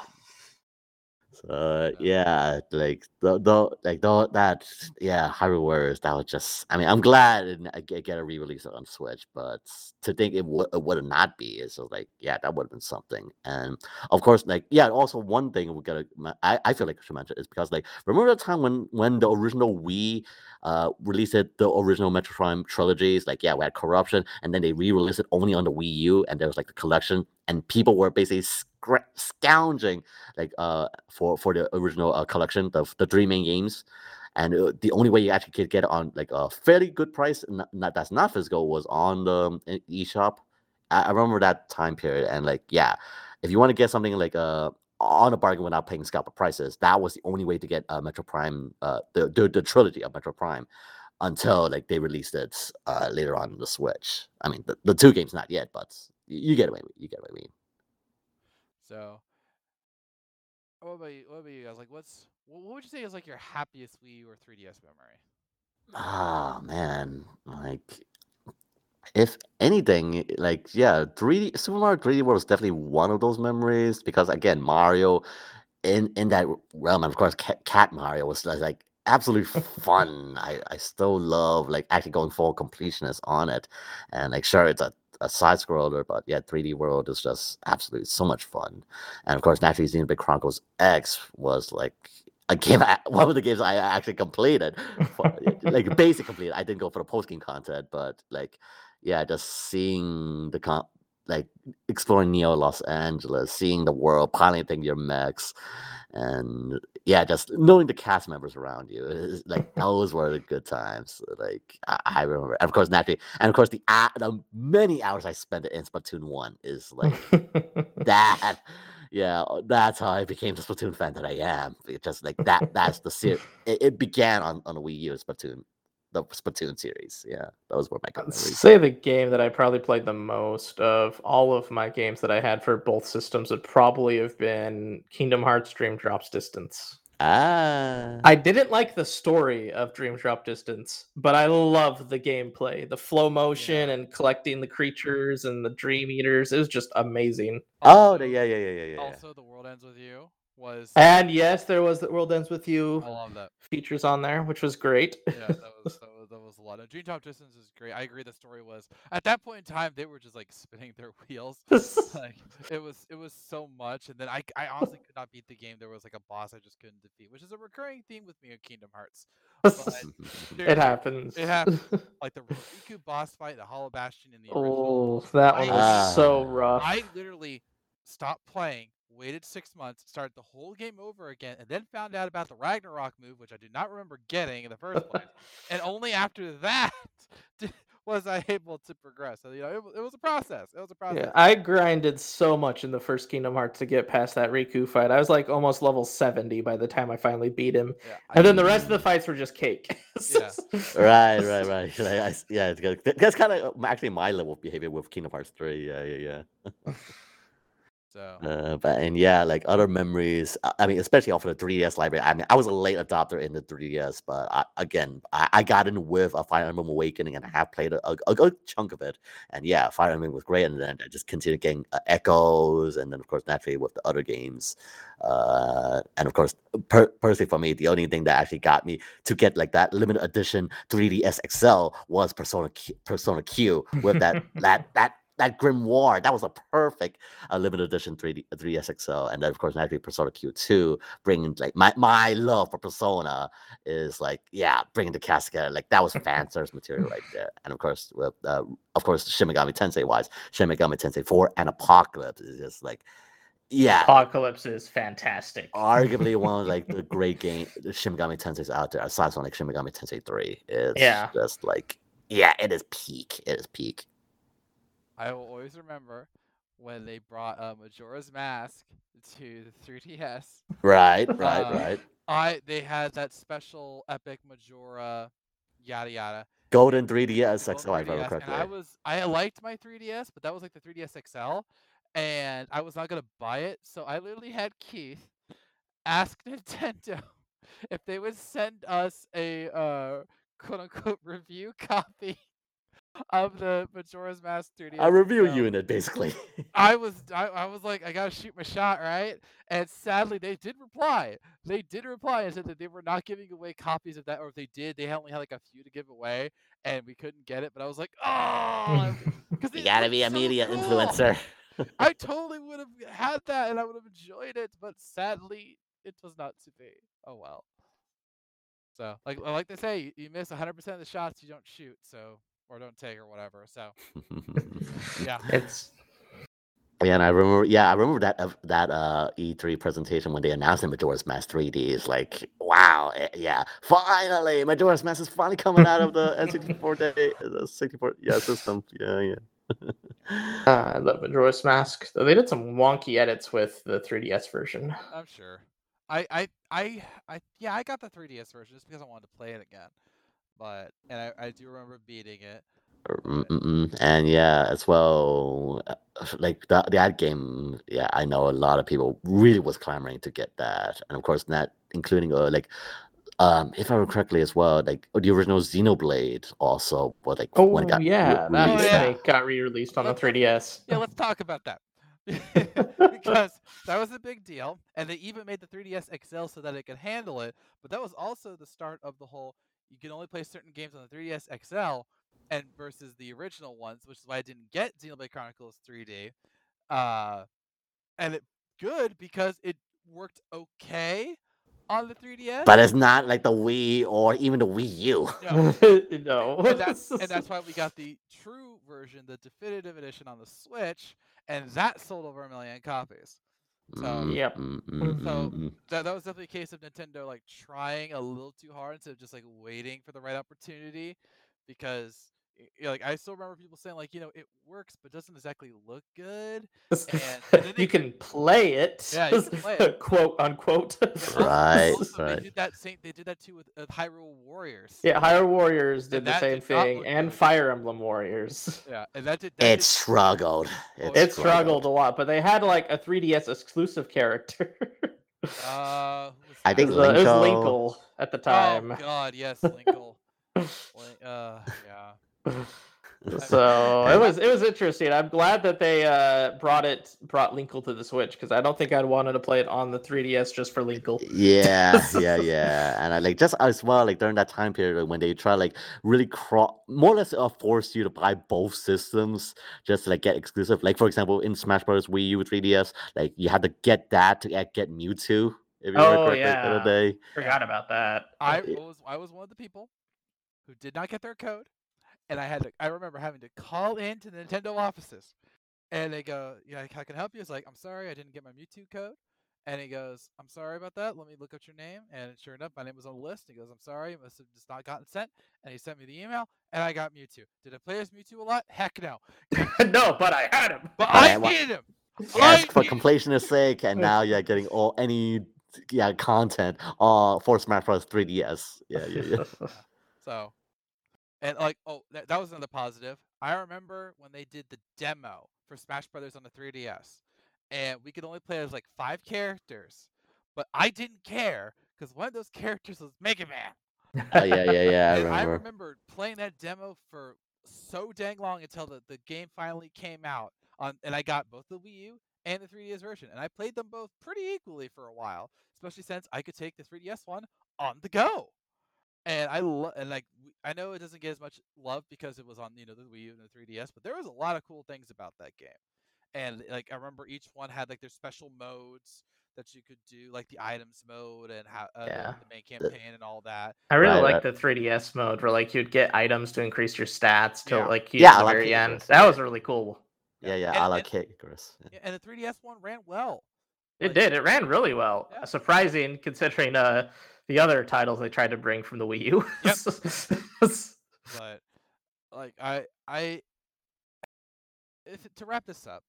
So yeah, like the the like the that yeah, Hyrule Warriors. That was just. I mean, I'm glad it, get get a re-release on Switch, but to think it would it would not be is like yeah, that would have been something. And of course, like yeah, also one thing we gotta I, I feel like I should mention is because like remember the time when when the original Wii uh released it, the original Metroid Prime trilogies, like yeah, we had corruption, and then they re-released it only on the Wii U, and there was like the collection, and people were basically scounging like uh for for the original uh, collection the the dreaming games and uh, the only way you actually could get it on like a fairly good price not, that's not physical was on the um, eShop I, I remember that time period, and like, yeah, if you want to get something like uh on a bargain without paying scalper prices, that was the only way to get uh, Metroid Prime, uh, the, the the trilogy of Metroid Prime, until like they released it uh later on the Switch. I mean, the, the two games not yet, but you get away. You get I mean. So, what about you, what about you guys? Like, what's what would you say is like your happiest Wii or 3DS memory? Oh man, like if anything, like yeah, 3D Super Mario 3D World was definitely one of those memories because again, Mario in in that realm, and of course, Cat, Cat Mario was like, like absolute fun. I I still love like actually going full completionist on it, and like sure it's a a side scroller, but yeah, 3D World is just absolutely so much fun. And of course, naturally, Xenoblade Chronicles X was like a game. I, one of the games I actually completed, for, like basic completed. I didn't go for the post game content, but like yeah, just seeing the con like exploring Neo Los Angeles, seeing the world, piloting your mechs, and yeah, just knowing the cast members around you. Is, like those were the good times. Like I, I remember, and of course, naturally, and of course, the, uh, the many hours I spent in Splatoon One is like that. Yeah, that's how I became the Splatoon fan that I am. It just like that. That's the series. It, it began on on a Wii U Splatoon the Splatoon series. Yeah, those were my good memories. Say the game that I probably played the most of all of my games that I had for both systems would probably have been Kingdom Hearts Dream Drops Distance. Ah, I didn't like the story of Dream Drop Distance, but I love the gameplay, the flow motion and collecting the creatures and the dream eaters. It was just amazing. oh, the, yeah, yeah, yeah, yeah, yeah. Also, the world ends with you was. And yes, there was the World Ends with You I love that. features on there, which was great. Yeah, that was that was, that was a lot. of Dream Drop Distance is great. I agree. The story was at that point in time they were just like spinning their wheels. like it was it was so much, and then I I honestly could not beat the game. There was like a boss I just couldn't defeat, which is a recurring theme with me in Kingdom Hearts. But it happens. It happens. Like the Riku boss fight, the Hollow Bastion in the original. oh, that one I- was so Ah. rough. I literally stopped playing, waited six months, started the whole game over again, and then found out about the Ragnarok move, which I do not remember getting in the first place. and only after that did- was I able to progress. So you know, it, it was a process. It was a process. Yeah, I grinded so much in the first Kingdom Hearts to get past that Riku fight. I was like almost level 70 by the time I finally beat him. Yeah, And then the rest of the fights were just cake. Yeah. right, right, right. Like, I, yeah, it's good. That's kind of uh, actually my level of behavior with Kingdom Hearts 3. Yeah, yeah, yeah. So Uh, but and yeah, like other memories. I- mean, especially off of the 3DS library. I mean, I was a late adopter in the 3DS, but I, again, I, I got in with a Fire Emblem Awakening, and I have played a, a, a good chunk of it. And yeah, Fire Emblem was great, and then I just continued getting uh, echoes, and then of course naturally with the other games. Uh, and of course, per- personally for me, the only thing that actually got me to get like that limited edition 3DS XL was Persona Q, Persona Q with that that that that grimoire. That was a perfect uh, limited edition 3D 3DS XL, and then of course naturally Persona Q2 bringing like my my love for Persona is like yeah bringing the cast together like that was fan service material right there, and of course with uh, of course Shin Megami Tensei wise Shin Megami Tensei 4 and Apocalypse is just like yeah Apocalypse is fantastic. arguably one of like the great game the Shin Megami Tensei's out there aside from like Shin Megami Tensei 3 it's Yeah. just like yeah it is peak it is peak I will always remember when they brought uh, Majora's Mask to the 3DS. right right Uh, right I they had that special epic Majora, yada yada. golden 3DS Gold XL if I remember correctly I was I liked my 3DS, but that was like the 3DS XL, and I was not gonna buy it, so I literally had Keith ask Nintendo if they would send us a uh, quote unquote review copy of the Majora's Mask 3DS. a review XL. unit basically I was I, I was like I gotta shoot my shot right, and sadly they did reply. They did reply and said that they were not giving away copies of that, or if they did, they only had like a few to give away, and we couldn't get it. But I was like, oh, because you gotta be a media influencer I totally would have had that, and I would have enjoyed it, but sadly it was not to be. Oh well. So like like they say, you miss 100% of the shots you don't shoot, so or don't take or whatever. So yeah. It's Yeah, and I remember. Yeah, I remember that uh, that uh, E3 presentation when they announced the Majora's Mask 3D. It's like, wow, eh, yeah, finally, Majora's Mask is finally coming out of the N64 day, the 64 yeah system. Yeah, yeah. Uh, I love Majora's Mask. Though they did some wonky edits with the 3DS version. I'm sure. I, I, I, I, yeah, I got the 3DS version just because I wanted to play it again. But and I, I do remember beating it. Mm-mm. And yeah, as well, uh, like that that game. Yeah, I know a lot of people really was clamoring to get that, and of course, not including uh, like, um, if I remember correctly as well, like the original Xenoblade also, was like Oh when it got re- yeah, that Oh, yeah. remake got re-released on the Let's- 3DS. Yeah, let's talk about that. because that was a big deal, and they even made the 3DS XL so that it could handle it. But that was also the start of the whole you can only play certain games on the 3DS XL, and versus the original ones, which is why I didn't get Xenoblade Chronicles 3D. Uh, and it good because it worked okay on the 3DS. But it's not like the Wii or even the Wii U. no, no. and that's and that's why we got the true version, the definitive edition on the Switch, and that sold over a million copies. So Mm, Yep. mm, mm, So- that that was definitely a case of Nintendo like trying a little too hard instead of just like waiting for the right opportunity, because y- y- like I still remember people saying like you know it works but doesn't exactly look good. and then they- you can play it. Yeah, you can play it. quote unquote. And also- Right, also, right. They did that same. They did that too with uh, Hyrule Warriors. Yeah, Hyrule Warriors did And the same did thing, and good. Fire Emblem Warriors. Yeah, and that did. That It did- struggled. Oh, It struggled a lot, but they had like a 3DS exclusive character. Uh, I think it was, uh, it was Linkle- Linkle at the time. Oh God, yes, Linkle. Link, uh, yeah. So it was it was interesting. I'm glad that they uh, brought it brought Linkle to the Switch because I don't think I'd wanted to play it on the 3DS just for Linkle. Yeah, yeah, yeah, and I like just as well like during that time period when they try like really cro- more or less uh, force you to buy both systems just to like get exclusive. Like for example, in Smash Bros. Wii U 3DS, like you had to get that to get, get Mewtwo. If you Oh, remember correctly the yeah. other day. Forgot about that. I was I was one of the people who did not get their code, and I had to. I remember having to call into the Nintendo offices, and they go, "Yeah, I can help you." It's like, "I'm sorry, I didn't get my Mewtwo code." And he goes, "I'm sorry about that. Let me look up your name." And sure enough, my name was on the list. He goes, "I'm sorry, it must have just not gotten sent." And he sent me the email, and I got Mewtwo. Did I play as Mewtwo a lot? Heck no. no, but I had him. But But I I needed him. Yes, I for needed- completionist sake, and now you're getting all any yeah content uh for Smash Bros. 3DS. Yeah, yeah, yeah. So, and like, oh, that, that was another positive. I remember when they did the demo for Smash Brothers on the 3DS, and we could only play as like five characters, but I didn't care because one of those characters was Mega Man. Uh, yeah, yeah, yeah. I and I remember. remember playing that demo for so dang long until the, the game finally came out on, and I got both the Wii U and the 3DS version, and I played them both pretty equally for a while, especially since I could take the 3DS one on the go. And I love, and like w- I know it doesn't get as much love because it was on you know the Wii U and the 3DS, but there was a lot of cool things about that game. And like I remember each one had like their special modes that you could do, like the items mode and how uh, the- Yeah. the, main campaign and all that. I really Right, like the 3DS mode where like you'd get items to increase your stats till Yeah. like Yeah, the like very it, end. That was really cool. Yeah, yeah. And- I like and- Icarus. Yeah. Yeah, and the 3DS one ran well. It Like, did. It ran really well. Yeah. Surprising considering uh the other titles they tried to bring from the Wii U. but like I I if to wrap this up,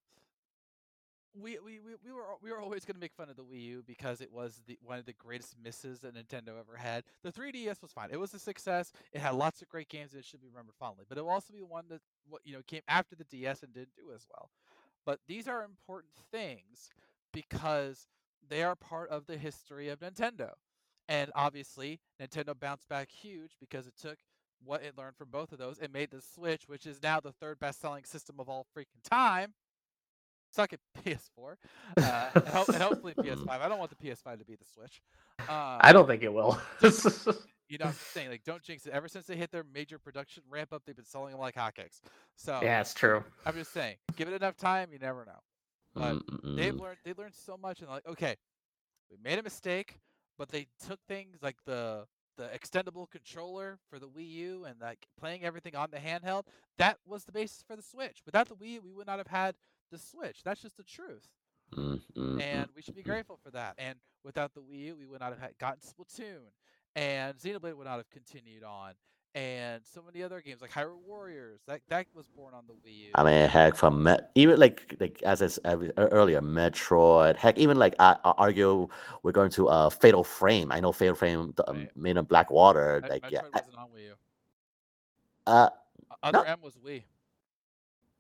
we we we, we were we were always going to make fun of the Wii U because it was the one of the greatest misses that Nintendo ever had. The 3DS was fine. It was a success. It had lots of great games and it should be remembered fondly. But it will also be one that what you know came after the DS and didn't do as well. But these are important things because they are part of the history of Nintendo. And obviously, Nintendo bounced back huge because it took what it learned from both of those and made the Switch, which is now the third best selling system of all freaking time. Suck it, PS4. Uh, and, ho- and hopefully PS5. I don't want the PS5 to be the Switch. Uh, I don't think it will. You know, I'm just saying, like, don't jinx it. Ever since they hit their major production ramp up, they've been selling them like hotcakes. So yeah, it's true. I'm just saying, give it enough time, you never know. But Mm, they've learned they learned so much and like okay we made a mistake but they took things like the the extendable controller for the Wii U and like playing everything on the handheld that was the basis for the Switch. Without the Wii U we would not have had the Switch. That's just the truth. Mm, mm, mm, and we should be grateful for that. And without the Wii U we would not have gotten Splatoon and Xenoblade would not have continued on and so many other games like Hyrule Warriors. That that was born on the Wii U. I mean, heck, from Met, even like like as I said earlier, Metroid. Heck, even like I, I argue we're going to uh Fatal Frame. I know Fatal Frame um, Right. made in Blackwater. Me- Like Metroid yeah, wasn't on Wii U. uh, Other No. M was Wii.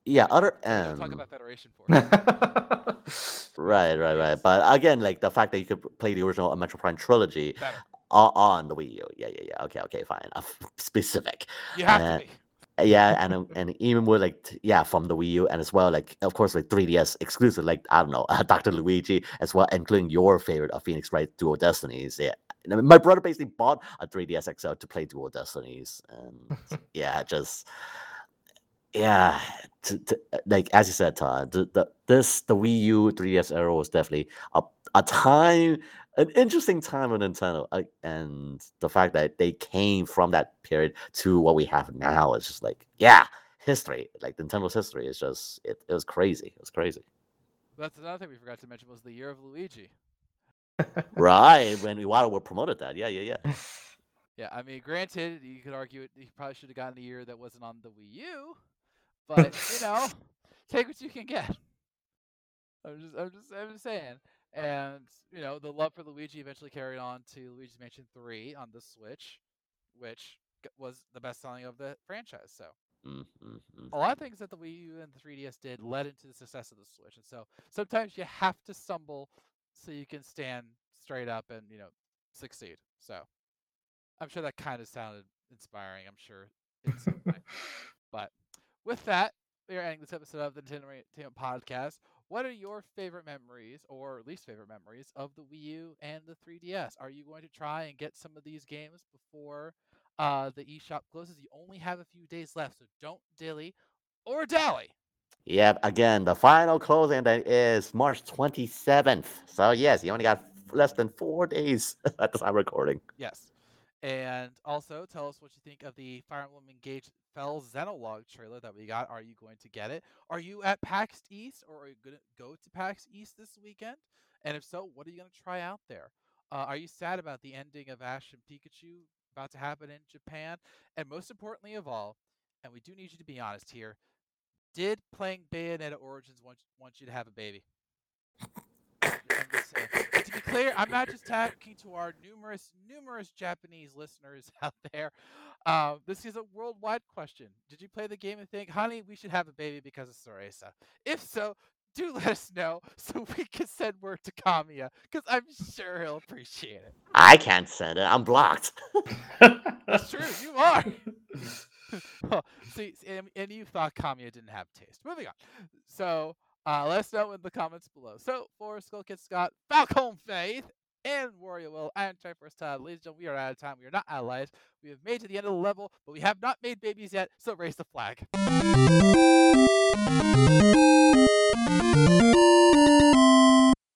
yeah, other M. talk about Federation Force. right, right, right. But again, like the fact that you could play the original Metroid Prime trilogy Better. On the Wii U. Yeah, yeah, yeah. Okay, okay, fine. Specific. You have Uh, to be. yeah and um, and even with like t- yeah from the Wii U and as well like of course like 3DS exclusive like I don't know uh, Dr. Luigi as well including your favorite of Phoenix Wright Dual Destinies yeah my brother basically bought a 3DS XL to play Dual Destinies and yeah just yeah to, to, like as you said Todd the, the this the Wii U 3DS era was definitely a, a time an interesting time on Nintendo, uh, and the fact that they came from that period to what we have now is just like, yeah, history. Like Nintendo's history is just it, it was crazy. It was crazy, That's another thing we forgot to mention was the year of Luigi. right? When Iwata were promoted that, yeah, yeah, yeah. Yeah, I mean, granted, you could argue it, he probably should have gotten a year that wasn't on the Wii U, but you know, take what you can get. I'm just, I'm just, I'm just saying. And you know, the love for Luigi eventually carried on to Luigi's Mansion 3 on the Switch, which was the best selling of the franchise. So Mm, mm, mm. a lot of things that the Wii U and the 3DS did led into the success of the Switch. And so sometimes you have to stumble so you can stand straight up and, you know, succeed. So I'm sure that kind of sounded inspiring. I'm sure in some way. But with that, we are ending this episode of the Nintendo Entertainment Podcast. What are your favorite memories or least favorite memories of the Wii U and the 3DS? Are you going to try and get some of these games before uh, the eShop closes? You only have a few days left, so don't dilly or dally. Yep. Again, the final closing date is March 27th. So yes, you only got less than four days at the time recording. Yes. And also tell us what you think of the Fire Emblem Engage Fell Xenologue trailer that we got. Are you going to get it? Are you at PAX East or are you going to go to PAX East this weekend? And if so, what are you going to try out there? Uh, are you sad about the ending of Ash and Pikachu about to happen in Japan? And most importantly of all, and we do need you to be honest here, did playing Bayonetta Origins want, want you to have a baby? I'm just saying. And to be clear, I'm not just talking to our numerous, numerous Japanese listeners out there. Uh, this is a worldwide question. Did you play the game and think, honey, we should have a baby because of Cereza? If so, do let us know so we can send word to Kamiya because I'm sure he'll appreciate it. I can't send it. I'm blocked. That's true, you are. Well, See, and, and you thought Kamiya didn't have taste. Moving on. So uh, let us know in the comments below. So for Skull Kid Scott, Falcon Faith, and Warrior Will, and Triforce Todd, ladies and gentlemen, we are out of time. We are not allies. We have made to the end of the level, but we have not made babies yet. So raise the flag.